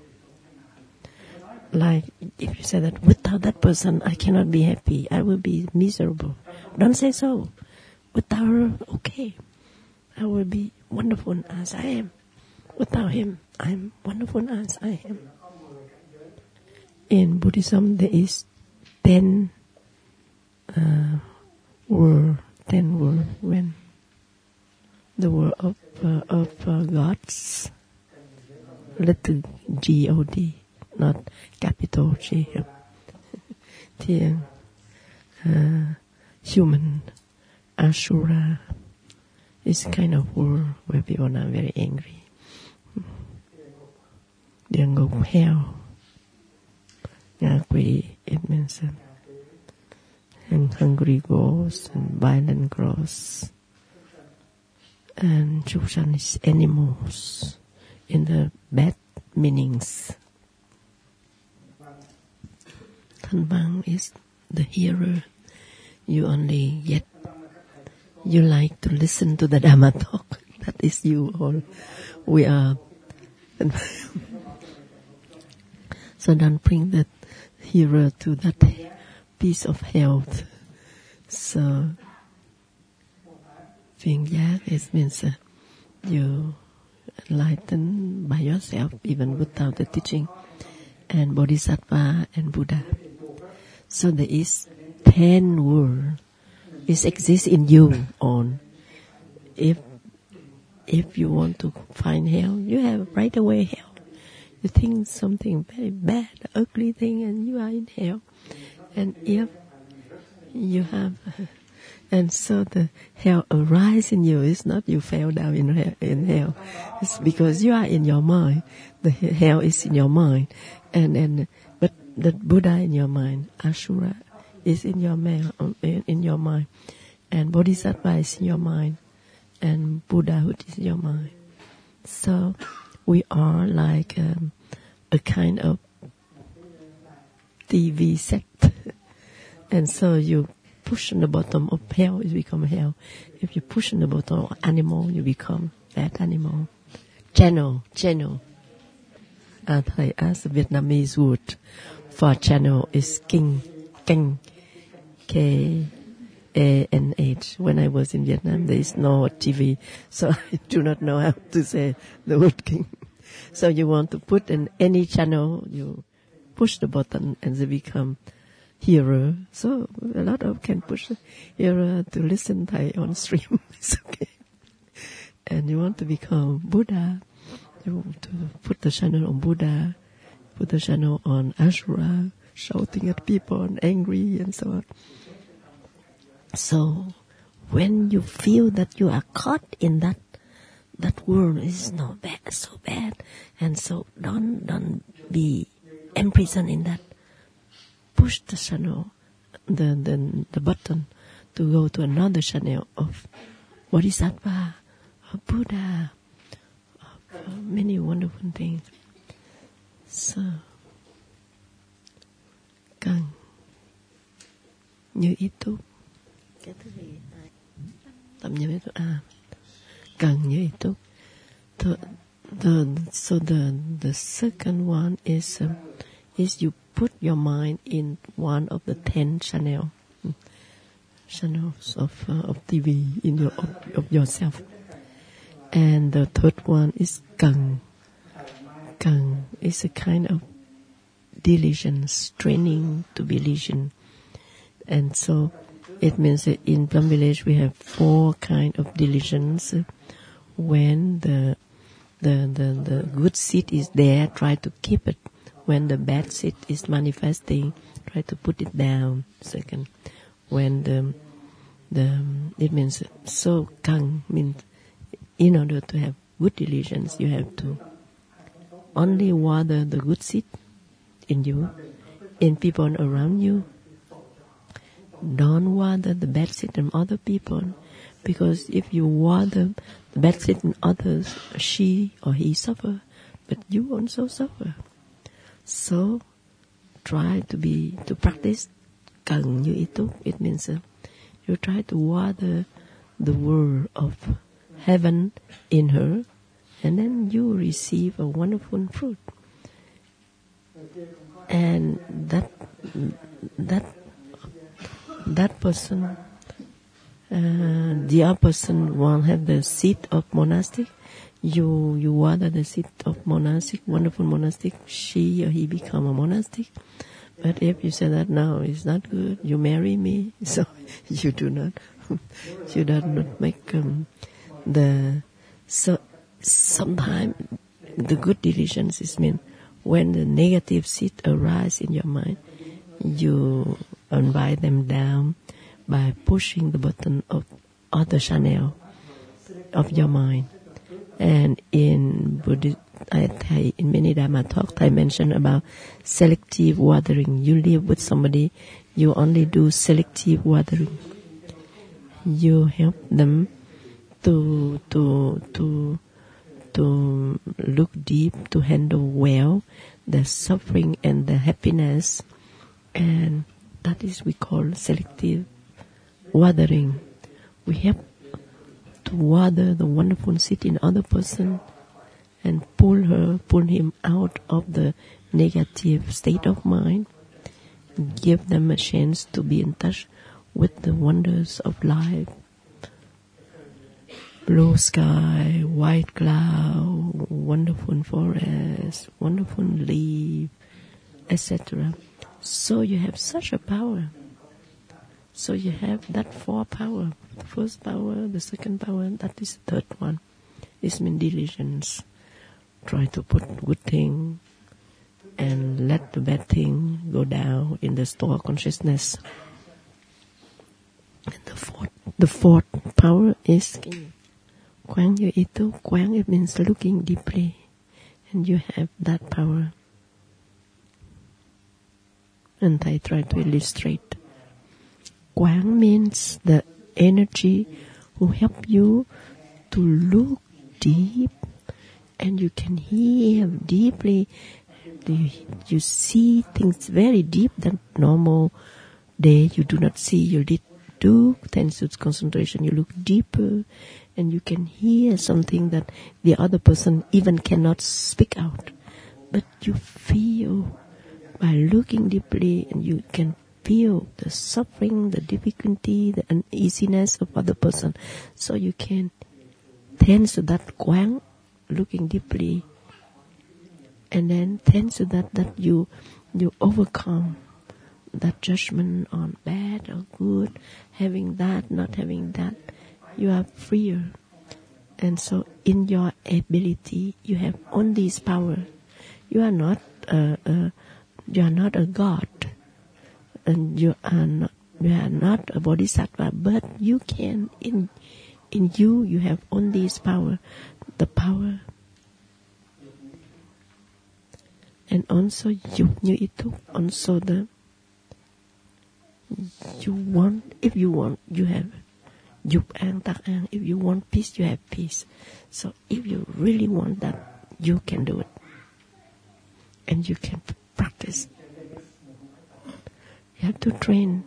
Like if you say that without that person I cannot be happy, I will be miserable. Don't say so. Without her, okay. I will be wonderful as I am. Without him, I'm wonderful as I am. In Buddhism, there is ten uh, word, ten word when the word of uh, of uh, gods, little G O D, not capital G. Thiên, uh, human, Asura, is kind of word where people are very angry. Địa ngục hell, ngạ quỷ, uh, and hungry ghosts and violent ghosts. And Chushan is animals in the bad meanings. Thanh văn is the hearer. You only yet you like to listen to the Dhamma talk. That is you all. We are. So don't bring that hero to that piece of health. So, giác it means uh, you enlighten by yourself, even without the teaching, and Bodhisattva and Buddha. So there is ten world. It exists in you on. If if you want to find hell, you have right away hell. You think something very bad, ugly thing, and you are in hell. And if you have, and so the hell arise in you, it's not you fell down in hell, in hell. It's because you are in your mind. The hell is in your mind. And, and, but the Buddha in your mind, Ashura is in your mind, um, in your mind. And Bodhisattva is in your mind. And Buddhahood is in your mind. So we are like um, a kind of TV set. and so you push on the bottom of hell, you become hell. If you push on the bottom of animal, you become that animal. Channel, channel. Uh, I asked the Vietnamese word for channel is king, king, K A N H. When I was in Vietnam, there is no TV, so I do not know how to say the word king. So you want to put in any channel, you push the button and they become hearer. So a lot of can push hearer to listen Thầy on stream. it's okay. And you want to become Buddha, you want to put the channel on Buddha, put the channel on Ashura, shouting at people and angry and so on. So when you feel that you are caught in that that world is not bad, so bad, and so don't don't be imprisoned in that. Push the channel, the the the button, to go to another channel of Bodhisattva, ah, of Buddha, of many wonderful things. So, cần như ý túc cái thứ gì tầm như túc à như ý the, the so the the second one is um, is you put your mind in one of the ten channel channels of uh, of TV in your of, of yourself. And the third one is gang. Gang is a kind of diligence training to be diligent. And so it means that in Plum Village we have four kind of diligence. When the the, the, the good seed is there, try to keep it. When the bad seed is manifesting, try to put it down. Second, when the the it means so kang means in order to have good delusions, you have to only water the good seed in you, in people around you. Don't water the bad seed other people, because if you water the bad seed in others, she or he suffer, but you also suffer. So try to be to practice cần như túc. It means uh, you try to water the word of heaven in her, and then you receive a wonderful fruit. And that that that person, uh, the other person will have the seat of monastic. You you water the seat of monastic, wonderful monastic. She or he become a monastic. But if you say that now it's not good, you marry me, so you do not, you do not make um, the so sometimes the good delusions is mean when the negative seed arise in your mind, you invite them down by pushing the button of other channel of your mind. And in Buddhist I, in many Dharma talks, I mentioned about selective watering. You live with somebody, you only do selective watering. You help them to to to to look deep, to handle well the suffering and the happiness, and that is we call selective watering. We help to water the wonderful seed in other person and pull her, pull him out of the negative state of mind. Give them a chance to be in touch with the wonders of life. Blue sky, white cloud, wonderful forest, wonderful leaf, etc. So you have such a power. So you have that four power. The first power, the second power, that is the third one. Is mean diligence try to put good thing and let the bad thing go down in the store consciousness. And the fourth, the fourth power is Quán như itu. Quán it means looking deeply, and you have that power. And I try to illustrate. Quán means the energy who help you to look deep and you can hear deeply. You, see things very deep that normal day you do not see. You did do thanks to concentration. You look deeper, and you can hear something that the other person even cannot speak out, but you by looking deeply, and you can feel the suffering, the difficulty, the uneasiness of other person. So you can thanks to that quang looking deeply, and then thanks to that that you you overcome that judgment on bad or good, having that, not having that, you are freer. And so in your ability, you have all these power. You are not a, a, you are not a god, and you are not you are not a bodhisattva, but you can in in you you have all these power the power. And also you như itu, also the you want, if you want, you have dục an tak an. If you want peace, you have peace. So if you really want that, you can do it. And you can practice. You have to train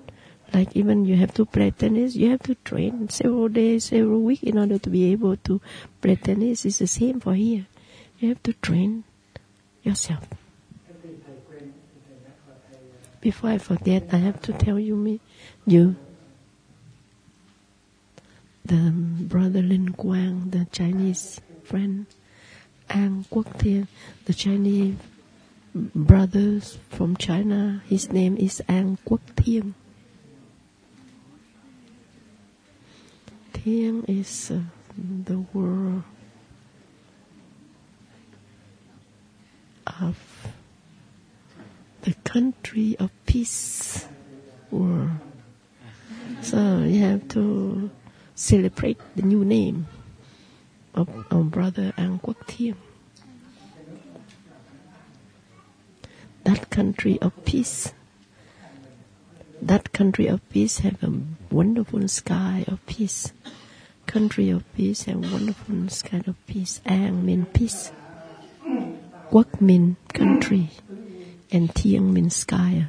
like even you have to play tennis, you have to train several days, several weeks in order to be able to play tennis. It's the same for here. You have to train yourself. Before I forget, I have to tell you me, you, the brother Lin Guang, the Chinese friend, Ang Kwok Thiên, the Chinese brothers from China. His name is Ang Kwok Thiên. Here is uh, the world of the country of peace. So you have to celebrate the new name. of our brother Ang Quốc Thiên. That country of peace. That country of peace have a wonderful sky of peace. Country of peace have wonderful sky of peace. Ang mean peace. Kwok mean country. And Thiên means sky.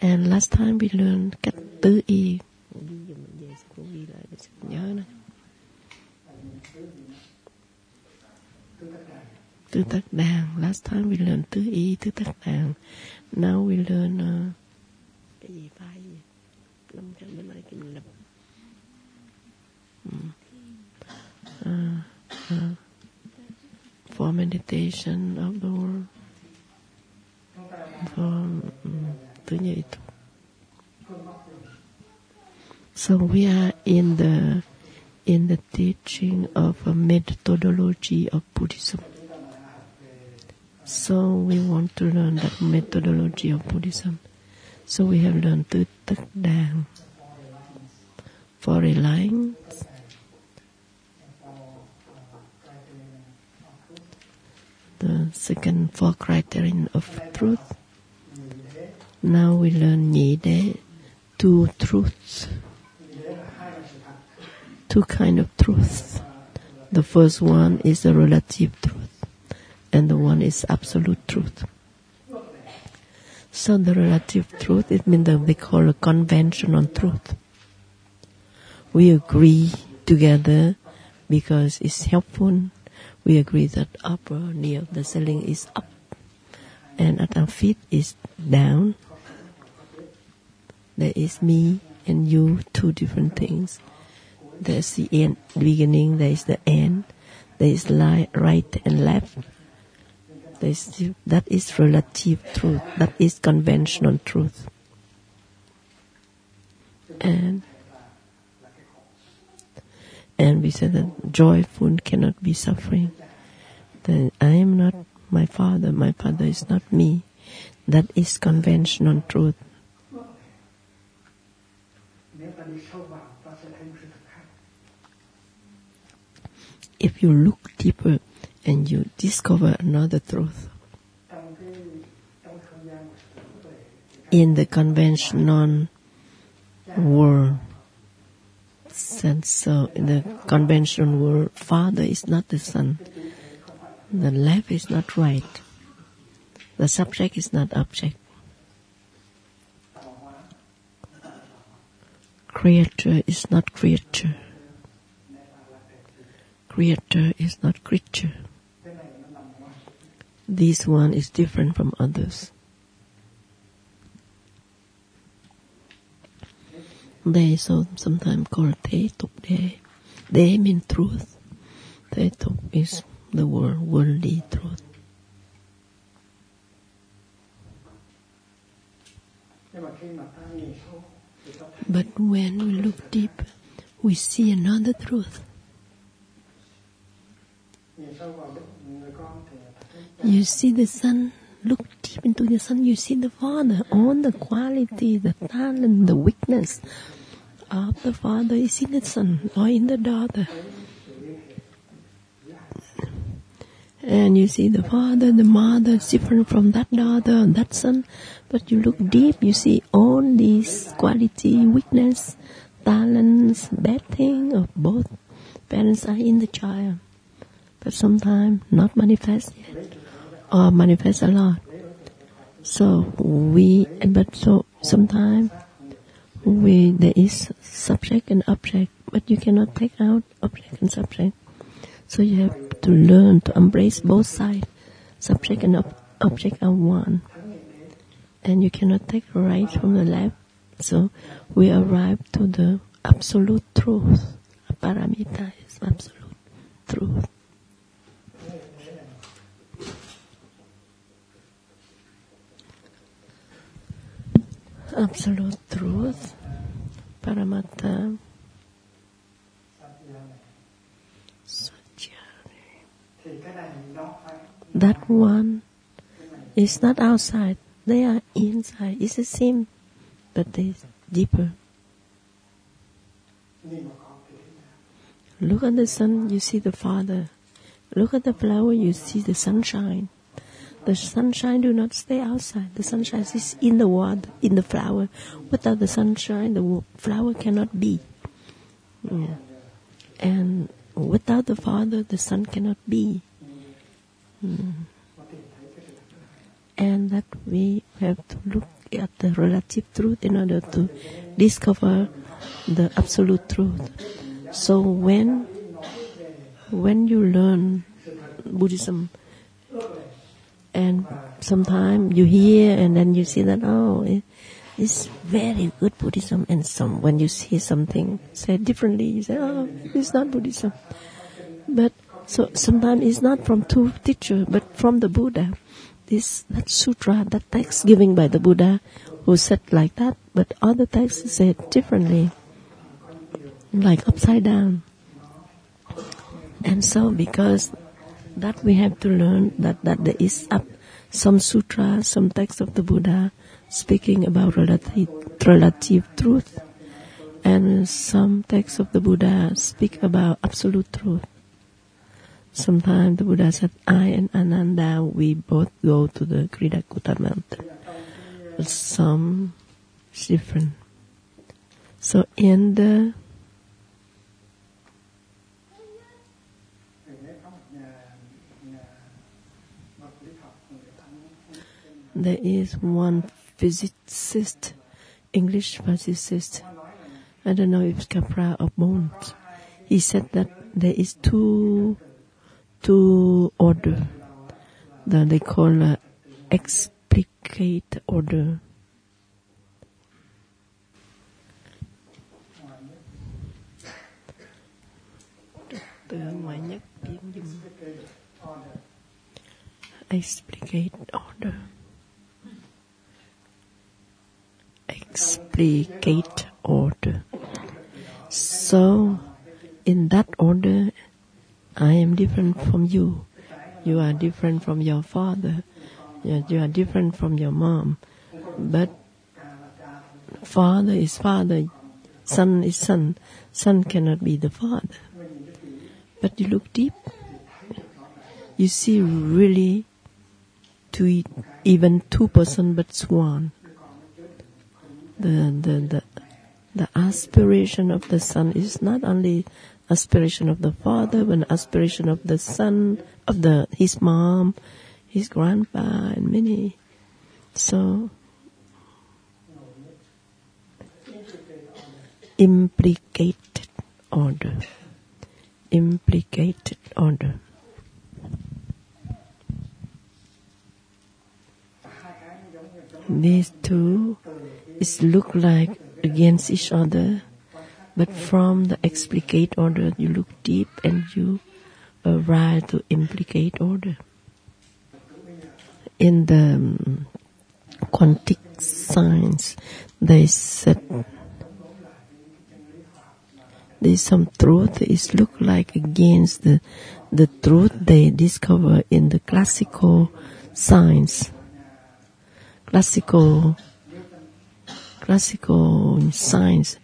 And last time we learned cách tứ y. Nhớ Tứ tất đàn. Last time we learned tứ y, tứ tất đàn. Now we learn uh, cái gì phai gì. Lập. For meditation of the world. For um, tứ itu. So we are in the in the teaching of a methodology of Buddhism. So we want to learn that methodology of Buddhism. So we have learned Tứ Tất Đàn for reliance, the second four criterion of truth. Now we learn Đế, two truths, two kind of truths. The first one is the relative truth, and the one is absolute truth. So the relative truth, it means that we call a conventional truth. We agree together because it's helpful. We agree that upper near the ceiling is up and at our feet is down. There is me and you, two different things. There's the end, beginning, there is the end. There is li- right and left. That is relative truth. That is conventional truth. And and we said that joyful cannot be suffering. That I am not my father, my father is not me. That is conventional truth. If you look deeper and you discover another truth, in the conventional world, sense so in the conventional world, father is not the son. The left is not right. The subject is not object. Creator is not creature. Creator is not creature. This one is different from others. They so sometimes called Thế Tục Đế. Đế means truth. Thế Tục is the word worldly truth. But when we look deep, we see another truth. You see the Son, look deep into the Son, you see the Father, all the quality, the talent, the weakness of the Father is in the Son or in the daughter. And you see the father, the mother different from that daughter, that son. But you look deep, you see all these quality, weakness, talents, bad thing of both parents are in the child. But sometimes not manifest yet, or manifest a lot. So we, but so sometimes we, there is subject and object, but you cannot take out object and subject. So you have to learn to embrace both sides. Subject and ob- object are one. And you cannot take right from the left. So we arrive to the absolute truth. Paramartha is absolute truth. Absolute truth. Paramartha. That one is not outside. They are inside. It's the same, but they deeper. Look at the sun, you see the Father. Look at the flower, you see the sunshine. The sunshine do not stay outside. The sunshine is in the water, in the flower. Without the sunshine, the flower cannot be. Yeah. And without the Father, the Son cannot be. Mm. And that we have to look at the relative truth in order to discover the absolute truth. So when when you learn Buddhism and sometimes you hear and then you see that oh it, it's very good Buddhism. And some when you see something said differently you say oh it's not Buddhism. But so sometimes it's not from two teacher but from the Buddha. This that sutra that text given by the Buddha who said like that but other texts said differently. Like upside down. And so because that we have to learn that, that there is up some sutra, some text of the Buddha speaking about relative, relative truth, and some texts of the Buddha speak about absolute truth. Sometimes the Buddha said, I and Ananda, we both go to the Gridhrakuta mountain. Some different. So in the there is one physicist, English physicist. I don't know if Capra or Bohm. He said that there is two, two order that they call uh, explicate order. Explicate order. Explicate order. So, in that order, I am different from you. You are different from your father. You are different from your mom. But father is father, son is son. Son cannot be the father. But you look deep. You see really two, even two person but one the, the, the, the aspiration of the son is not only aspiration of the father, but aspiration of the son, of the his mom, his grandpa, and many. So, implicated order. Implicated order. These two it look like against each other, but from the explicate order you look deep and you arrive to implicate order. In the um, quantic science, they said there's some truth is look like against the the truth they discover in the classical science classical classical science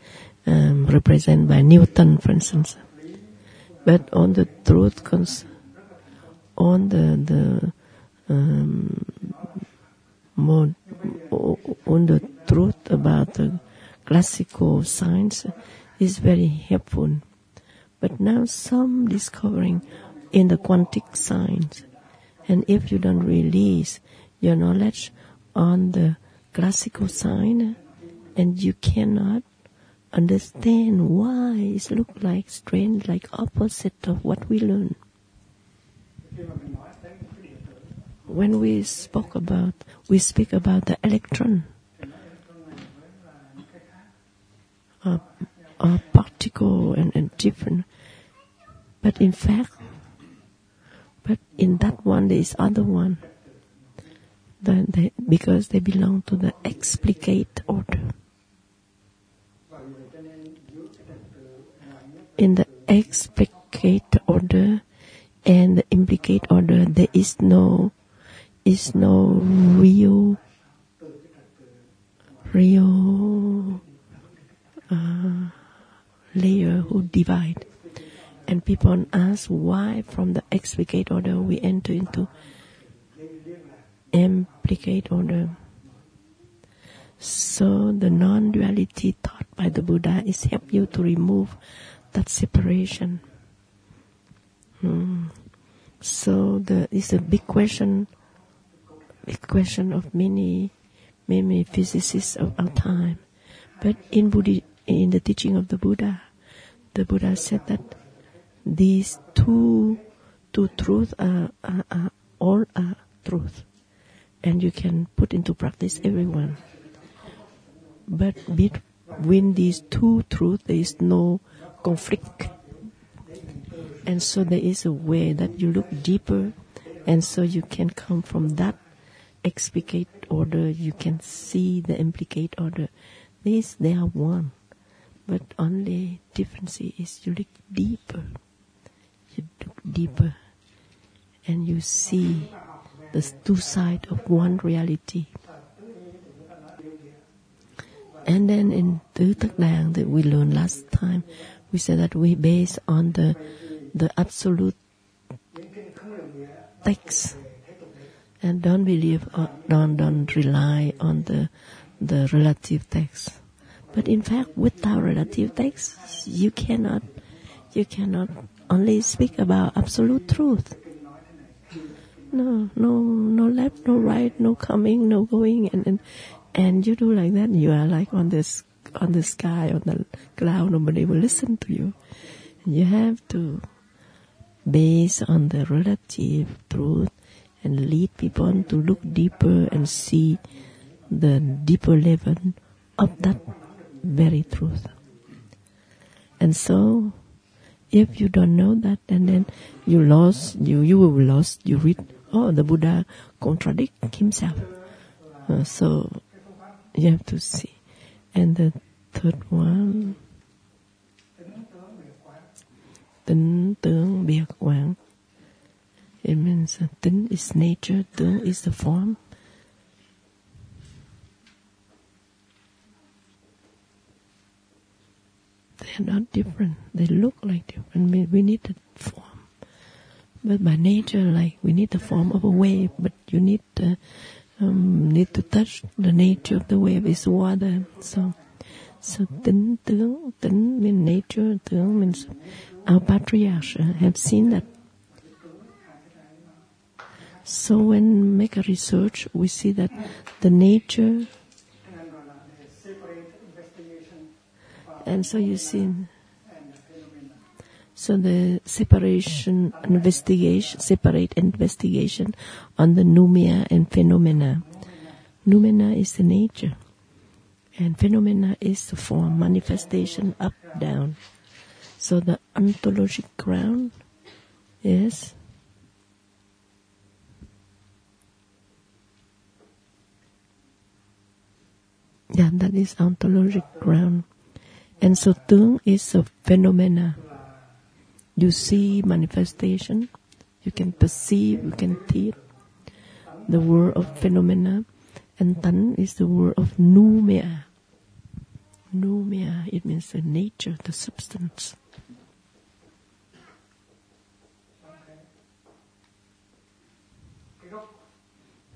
um, represented by Newton, for instance. But on the truth, on the the um, more on the truth about the classical science is very helpful. But now some discovering in the quantic science, and if you don't release your knowledge on the classical science, and you cannot understand why it look like strange, like opposite of what we learn. When we spoke about, we speak about the electron, a, a particle and, and different, but in fact, but in that one there is other one. They, because they belong to the explicate order. In the explicate order and the implicate order, there is no, is no real, real uh, layer who divide. And people ask why from the explicate order we enter into implicate order. So the non-duality taught by the Buddha is help you to remove that separation. Hmm. So the is a big question, big question of many, many physicists of our time. But in Buddha, in the teaching of the Buddha, the Buddha said that these two, two truths are, are, are all are truth, and you can put into practice everyone. But between these two truths, there is no conflict, and so there is a way that you look deeper, and so you can come from that explicate order. You can see the implicate order. These they are one, but only difference is you look deeper you look deeper and you see the two sides of one reality. And then in Tứ Tất Đàn that we learned last time, we said that we base on the the absolute text and don't believe or don't don't rely on the the relative text. But in fact, without relative text, you cannot you cannot only speak about absolute truth. No, no, no left, no right, no coming, no going, and and, and you do like that, you are like on this on the sky, on the cloud. Nobody will listen to you. You have to base on the relative truth and lead people to look deeper and see the deeper level of that very truth. And so if you don't know that, and then you lost, you you will lost. You read, oh, the Buddha contradict himself. Uh, so you have to see. And the third one, tính tướng biệt. It means tính is nature, tướng is the form. They're not different. They look like different. We need the form. But by nature, like we need the form of a wave, but you need to, um, need to touch the nature of the wave is water. So, so tính tướng, tính means nature, tướng means our patriarchs have seen that. So when make a research, we see that the nature And so you see, so the separation investigation, separate investigation on the noumena and phenomena. Noumena is the nature, and phenomena is the form, manifestation up, down. So the ontologic ground is yeah, that is ontologic ground. And so tướng is a phenomena. You see manifestation, you can perceive, you can feel the world of phenomena. And tánh is the word of noumena. Noumena, it means the nature, the substance.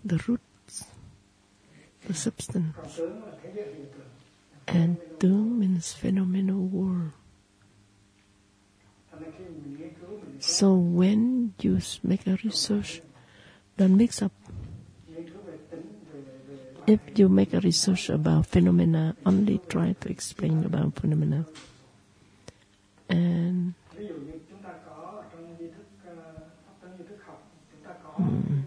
The roots, the substance. And tướng means phenomenal world. So when you make a research, don't mix up. If you make a research about phenomena, only try to explain about phenomena. And mm,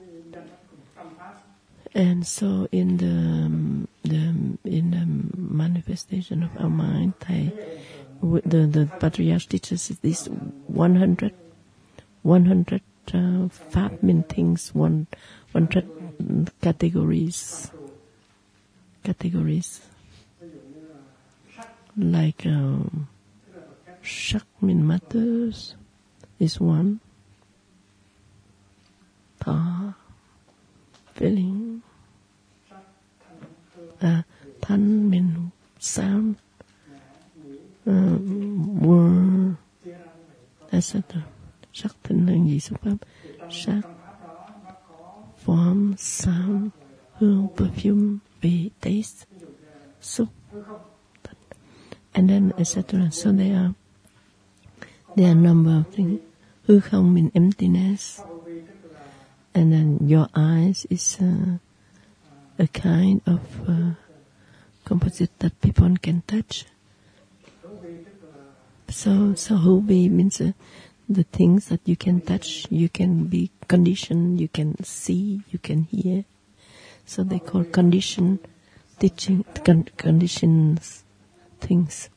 and so in the, um, the in the manifestation of our mind, I, the the patriarch teaches this 100, 100 uh, things, one hundred categories, categories like um, sắc mean matters is one. Ta feeling. Uh, thanh mean sound. Uh, word. etc. Gì xúc pháp? Sắc, form, sound, hương, perfume, vị, taste, xúc, and then etc. So there are there are a number of things. Hư không means emptiness, and then your eyes is uh, a kind of uh, composite that people can touch. So, so Hobi means uh, the things that you can touch, you can be conditioned, you can see, you can hear. So they call condition teaching, con- conditions things.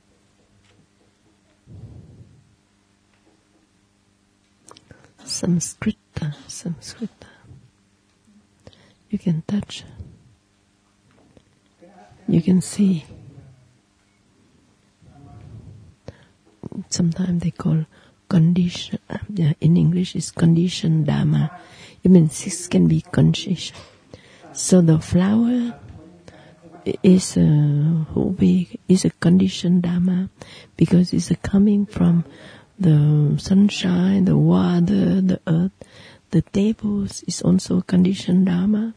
Samskrita, Samskrita. You can touch. You can see. Sometimes they call condition, yeah, in English is condition dharma. It means this can be conscious. So the flower is uh, a hobi, is a conditioned dharma because it's coming from the sunshine, the water, the earth. The tables is also conditioned dharma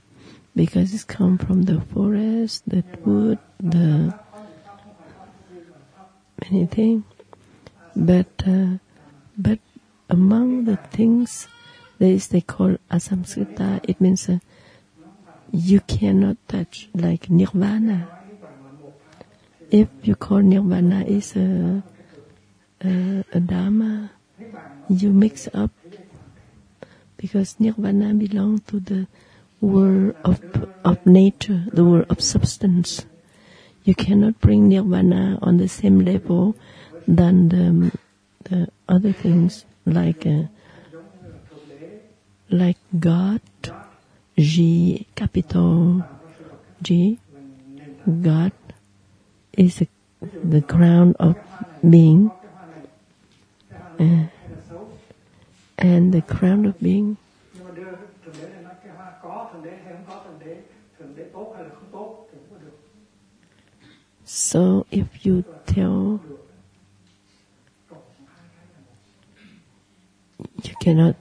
because it's come from the forest, the wood, the many things. But uh, but among the things there is they call asamskrita. It means uh, you cannot touch like nirvana. If you call nirvana is a a, a dharma, you mix up because nirvana belongs to the world of of nature, the world of substance. You cannot bring nirvana on the same level than the the other things like uh, like God, G, capital G, God is a, the ground of being, uh, and the ground of being. So if you thượng đế này nói cái ha có thượng đế hay không có thượng đế thượng đế tốt hay là không tốt thì cũng được So if you tell you cannot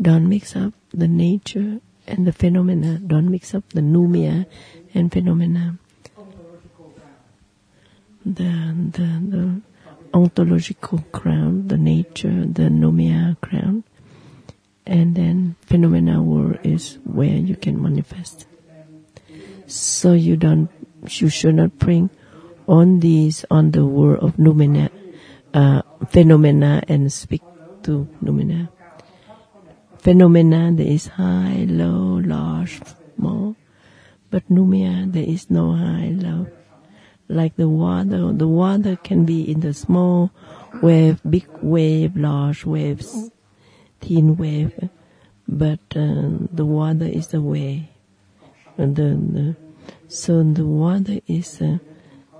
don't mix up the nature and the phenomena, don't mix up the noumena and phenomena. The the the ontological ground, the nature, the noumena ground, and then phenomena world is where you can manifest. So you don't, you should not bring on these on the world of noumena, uh, phenomena and speak to noumena. Phenomena there is high, low, large, small, but noumena there is no high, low. Like the water, the water can be in the small wave, big wave, large waves, thin wave, but uh, the water is the way. And the, the, so the water is uh,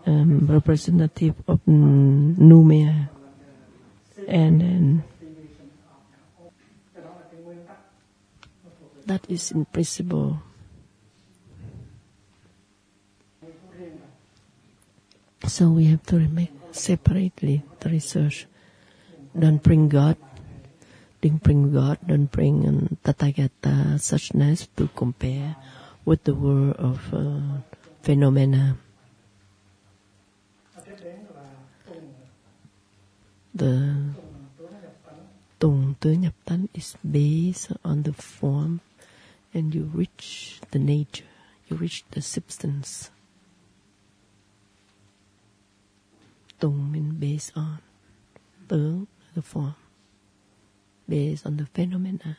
um, representative of mm, Noumena. And then that is in principle. So we have to make separately the research. Don't bring God, don't bring God, don't bring um, Tathagata suchness to compare with the world of uh, phenomena. The Tùng Tướng Nhập Tánh is based on the form and you reach the nature, you reach the substance. Tùng means based on the form, based on the phenomena.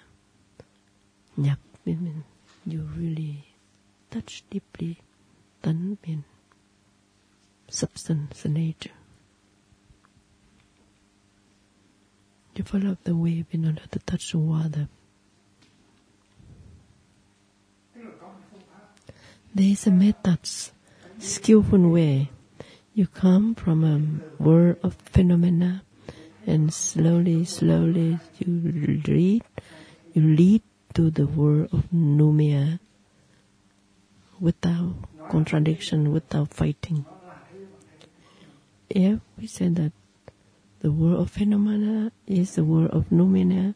Nhập means you really touch deeply. Tánh means substance, the nature. You follow the wave in order to touch the water. There is a method, skillful way. You come from a world of phenomena and slowly, slowly you lead, you lead to the world of noumena without contradiction, without fighting. If we say that The world of phenomena is the world of noumena.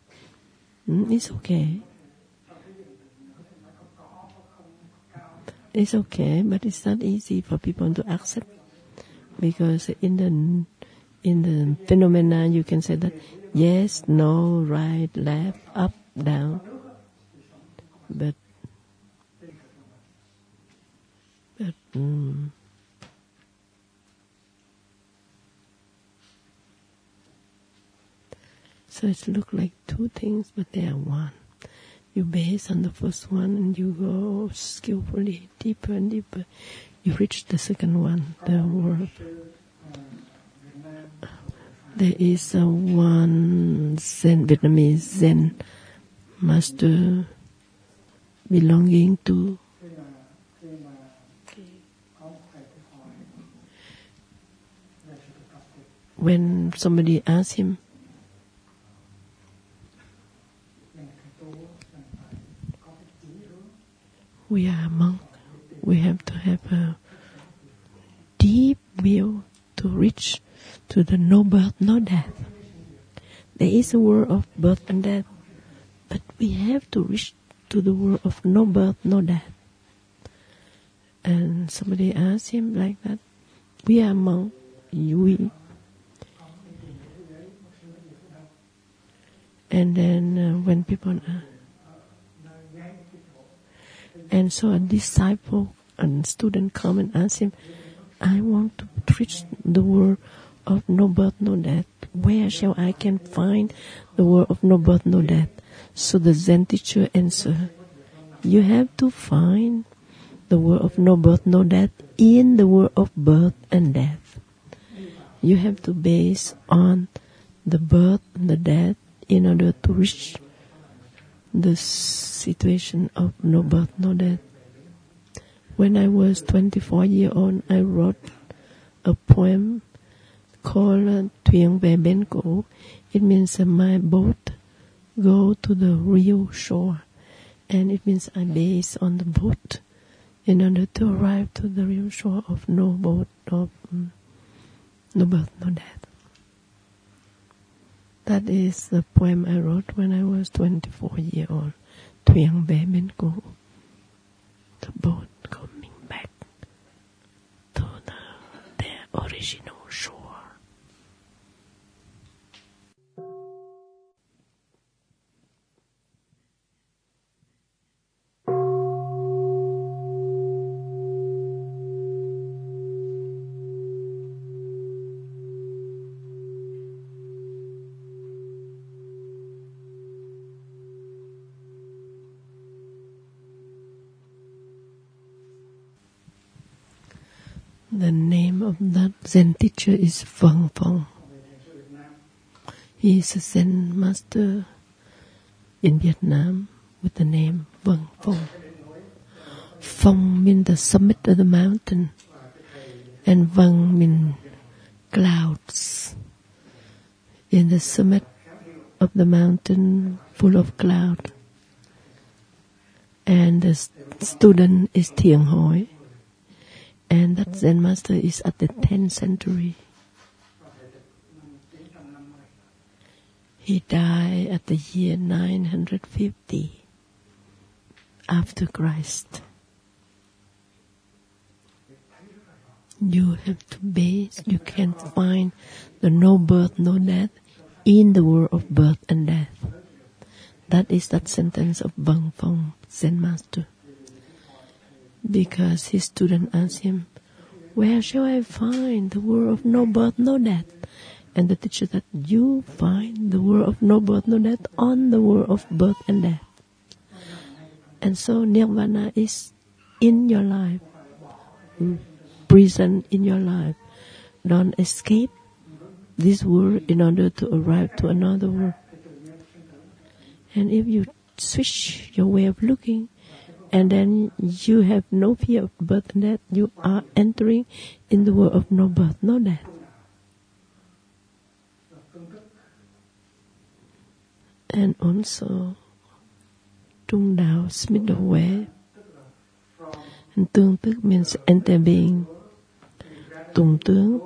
Mm, it's okay. It's okay, but it's not easy for people to accept because in the in the phenomena you can say that yes, no, right, left, up, down, but but mm, so it look like two things, but they are one. You base on the first one and you go skillfully deeper and deeper. You reach the second one, the world. There is a one Zen Vietnamese Zen master belonging to when somebody asks him, we are a monk. We have to have a deep will to reach to the no birth, no death. There is a world of birth and death, but we have to reach to the world of no birth, no death. And somebody asked him like that, we are monk, we. And then uh, when people ask, and so a disciple and student come and ask him, I want to reach the word of no birth, no death. Where shall I can find the word of no birth, no death? So the Zen teacher answer, you have to find the word of no birth, no death in the word of birth and death. You have to base on the birth and the death in order to reach the situation of no birth, no death. When I was 24 years old, I wrote a poem called Thuyền về bên. It means my boat go to the real shore. And it means I base on the boat in order to arrive to the real shore of no boat, of no birth, no death. That is the poem I wrote when I was 24 years old. Thuyền về bên cổ. The boat coming back to the, their original The name of that Zen teacher is Vân Phong. He is a Zen master in Vietnam with the name Vân Phong. Phong means the summit of the mountain, and Vân means clouds. In the summit of the mountain full of cloud. And the student is Thiện Hội. And that Zen master is at the 10th century. He died at the year 950 after Christ. You have to base, you can't find the no birth, no death in the world of birth and death. That is that sentence of Bang Phong, Zen master because his student asked him, Where shall I find the world of no birth, no death? And the teacher said, You find the world of no birth, no death on the world of birth and death. And so Nirvana is in your life, present in your life. Don't escape this world in order to arrive to another world. And if you switch your way of looking, and then you have no fear of birth and death, you are entering in the world of no birth, no death. And also, trung đạo middle way. And tương tức means interbeing. Tùng tướng,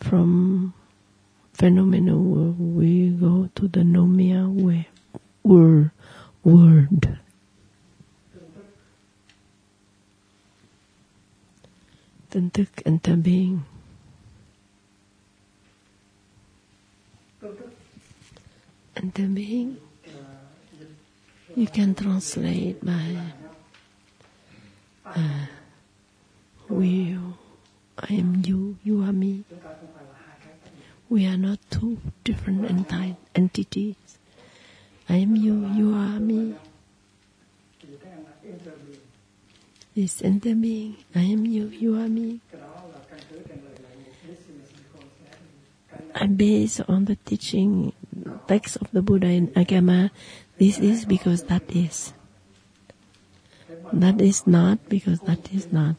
from phenomenal world, we go to the nomia way, world, word. Interbeing. tương being, you can translate by uh, we, I am you, you are me. We are not two different enti- entities. I am you, you are me. This interbeing. I am you, you are me. I base on the teaching text of the Buddha in Agama. This is because that is. That is not because that is not.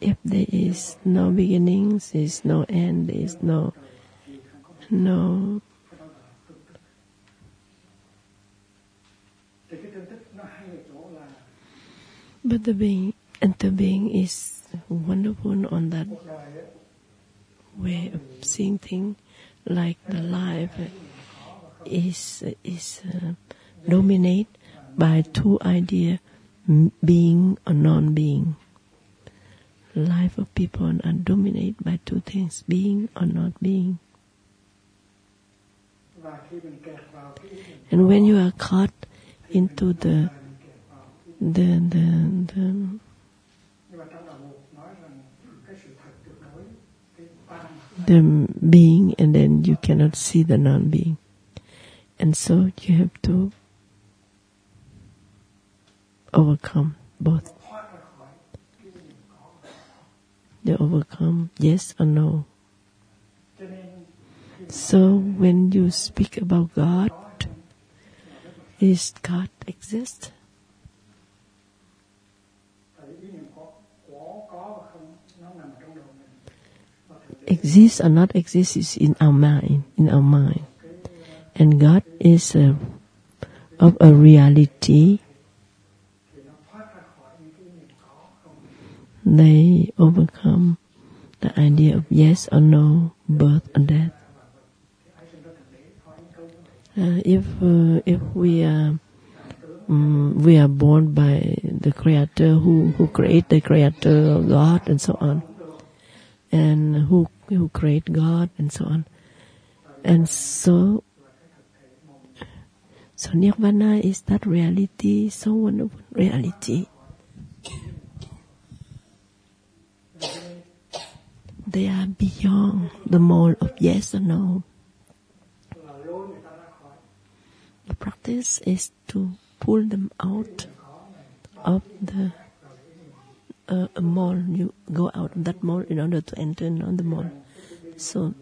If there is no beginnings, there is no end, there is no, no. But the being, interbeing is wonderful on that way of seeing things, like the life is is uh, dominated by two idea, being or non-being. Life of people are dominated by two things, being or not being. And when you are caught into the the the, the the being, and then you cannot see the non-being, and so you have to overcome both. They overcome yes or no. So when you speak about God, is God exist? tại vì ý niệm có có có và không nó nằm trong đầu mình và thực tế Exist or not exist is in our mind, in our mind. And God is a, of a reality. They overcome the idea of yes or no, birth or death. If uh, if we are um, we are born by the Creator who who create the Creator, of God, and so on, and who who create God, and so on, and so so Nirvana is that reality, so wonderful reality. They are beyond the mold of yes or no. Practice is to pull them out of the uh, mall. You go out of that mall in order to enter another mall. So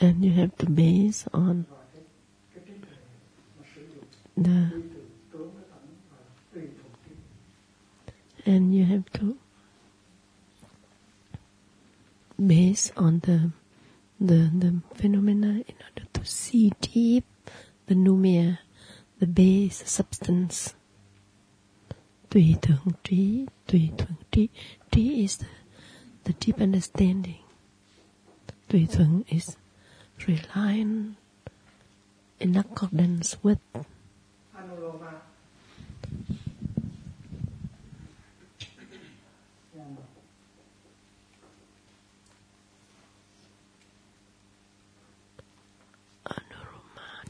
and you have to base on the and you have to base on the the the phenomena in order to see deep the noumena, the base substance. Tùy thượng trí, tùy thuận trí. Trí is the, the deep understanding. Tùy thuận is relying in accordance with Anuloma Nhân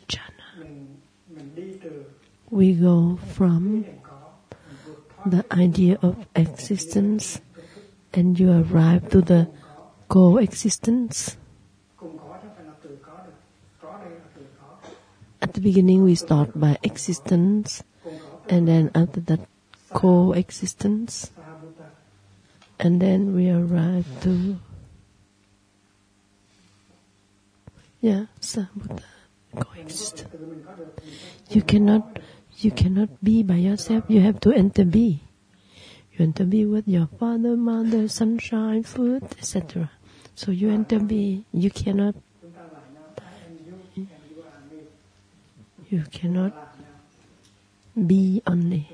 Jhana. mình mình đi từ We go from niệm có mình vượt thoát the idea of existence and you arrive to the coexistence. cùng có chứ không phải là từ có được có đây là từ có At the beginning, we start by existence, and then after that, coexistence, and then we arrive to yeah, Sambuddha. coexist. You cannot, you cannot be by yourself. You have to enter be. You enter be with your father, mother, sunshine, food, etc. So you enter be. You cannot. You cannot be only.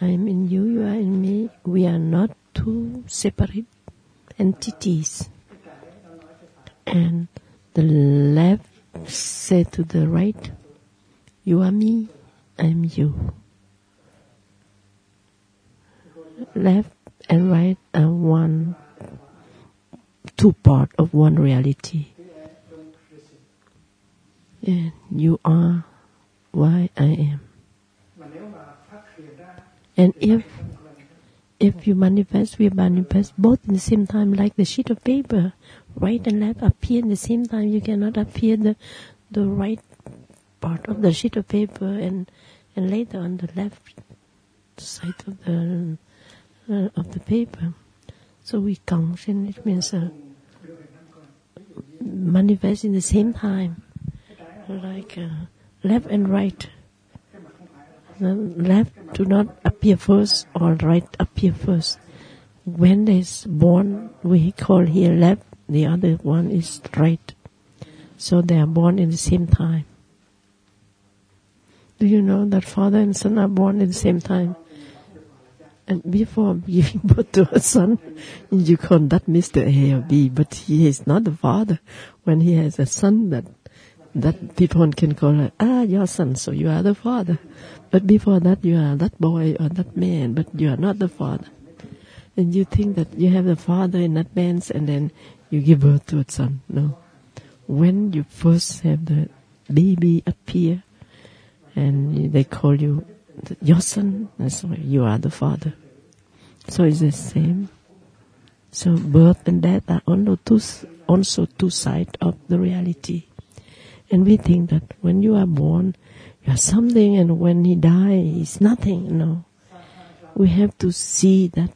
I am in you, you are in me. We are not two separate entities. And the left say to the right, you are me, I am you. Left and right are one, two part of one reality. And you are why I am. And if if you manifest, we manifest both in the same time, like the sheet of paper, right and left appear in the same time. You cannot appear the the right part of the sheet of paper and and later on the left side of the uh, of the paper. So we function. It means uh, manifest in the same time, like uh, left and right. The left do not appear first or right appear first. When they is born, we call here left. The other one is right. So they are born in the same time. Do you know that father and son are born at the same time? And before giving birth to a son, you call that Mr. A or B, but he is not the father. When he has a son that that people can call it, ah, your son, so you are the father. But before that, you are that boy or that man, but you are not the father. And you think that you have the father in man, and then you give birth to a son. No. When you first have the baby appear, and they call you your son, that's why you are the father. So it's the same. So birth and death are also two, also two sides of the reality. And we think that when you are born, you are something, and when he dies, he's nothing. No. We have to see that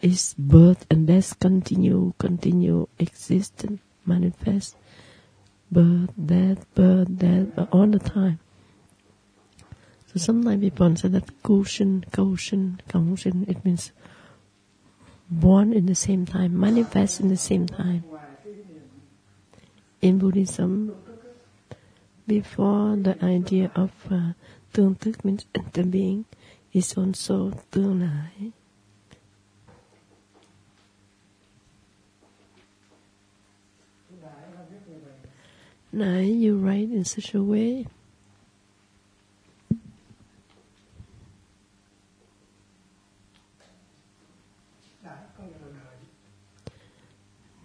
is birth and death continue, continue, existence, manifest. Birth, death, birth, death, uh, all the time. So sometimes people say that Goshen, Goshen, Goshen, it means born in the same time, manifest in the same time. In Buddhism, before the idea of uh, tương tức means is also tương lai. Nai, you write in such a way.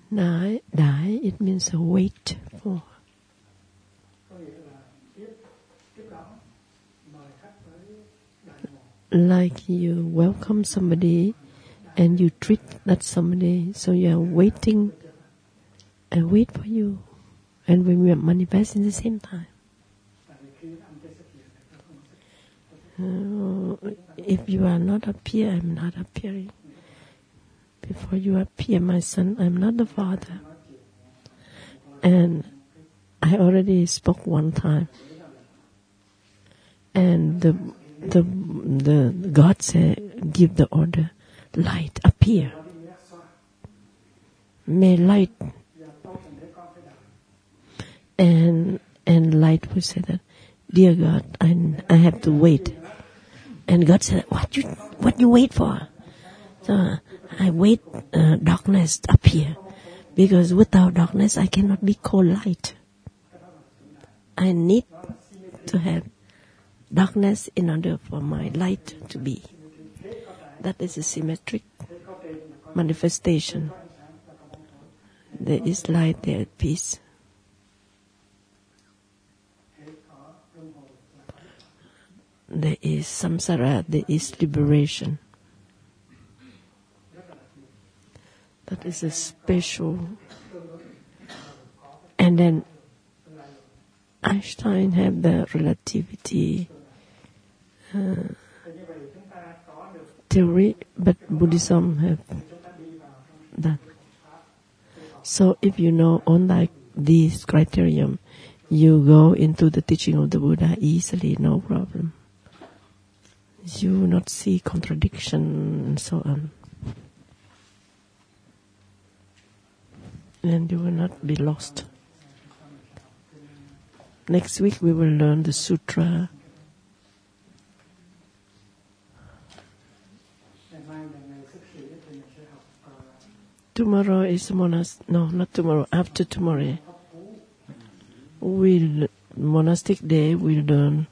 Nai, die, it means a wait for. Like you welcome somebody and you treat that somebody, so you are waiting and wait for you. And we will manifest in the same time. Uh, if you are not appear, I'm not appearing. Before you appear, my son, I'm not the father. And I already spoke one time. And the the the God said, give the order, light appear. May light and and light will say that, dear God, I I have to wait. And God said, what you what you wait for? So I wait uh, darkness appear because without darkness I cannot be called light. I need to have darkness in order for my light to be. That is a symmetric manifestation. There is light, there is peace. There is samsara, there is liberation. That is a special. And then Einstein had the relativity theory, but Buddhism have that. So if you know on like these criterion, you go into the teaching of the Buddha easily, no problem. You will not see contradiction and so on. And you will not be lost. Next week we will learn the sutra. Tomorrow is monas. No, not tomorrow. After tomorrow, we'll monastic day. We'll learn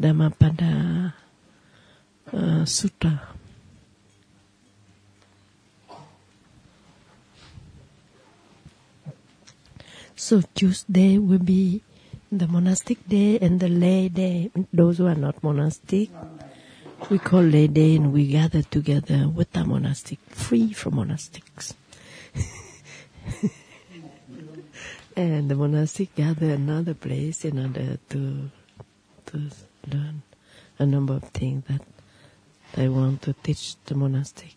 Dhammapada uh, Sutta. So Tuesday will be the monastic day and the lay day. Those who are not monastic, we call day and we gather together with the monastic, free from monastics. and the monastic gather another place in order to to learn a number of things that they want to teach the monastic.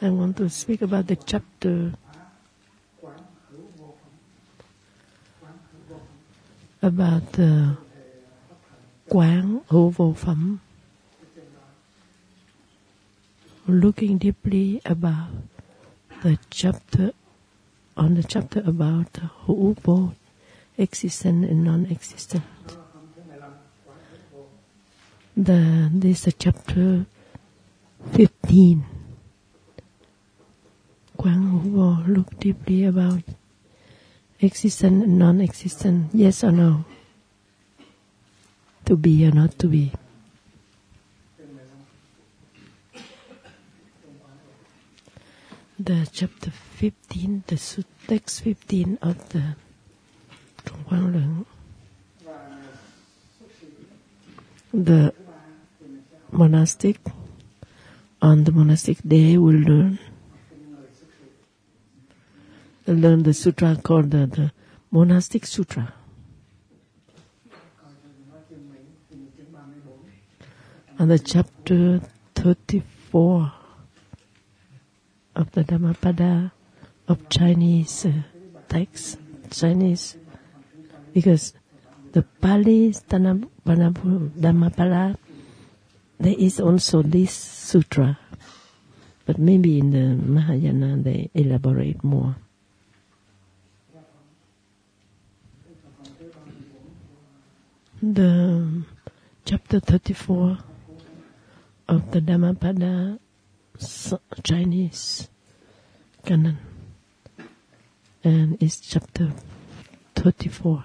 I want to speak about the chapter about the quán hữu vô phẩm looking deeply about the chapter on the chapter about hữu vô existent and non-existent. The this is chapter 15 quán hữu vô look deeply about existent and non-existent, yes or no? To be or not to be. The chapter 15, the text 15 of the Trung. The monastic, on the monastic day, will learn learn the sutra called the, the monastic sutra. And the chapter 34 of the Dhammapada of Chinese uh, text, Chinese, because the Pali Dhamma- Dhammapada, there is also this sutra, but maybe in the Mahayana they elaborate more. The chapter 34 of the Dhammapada Chinese canon. And it's chapter 34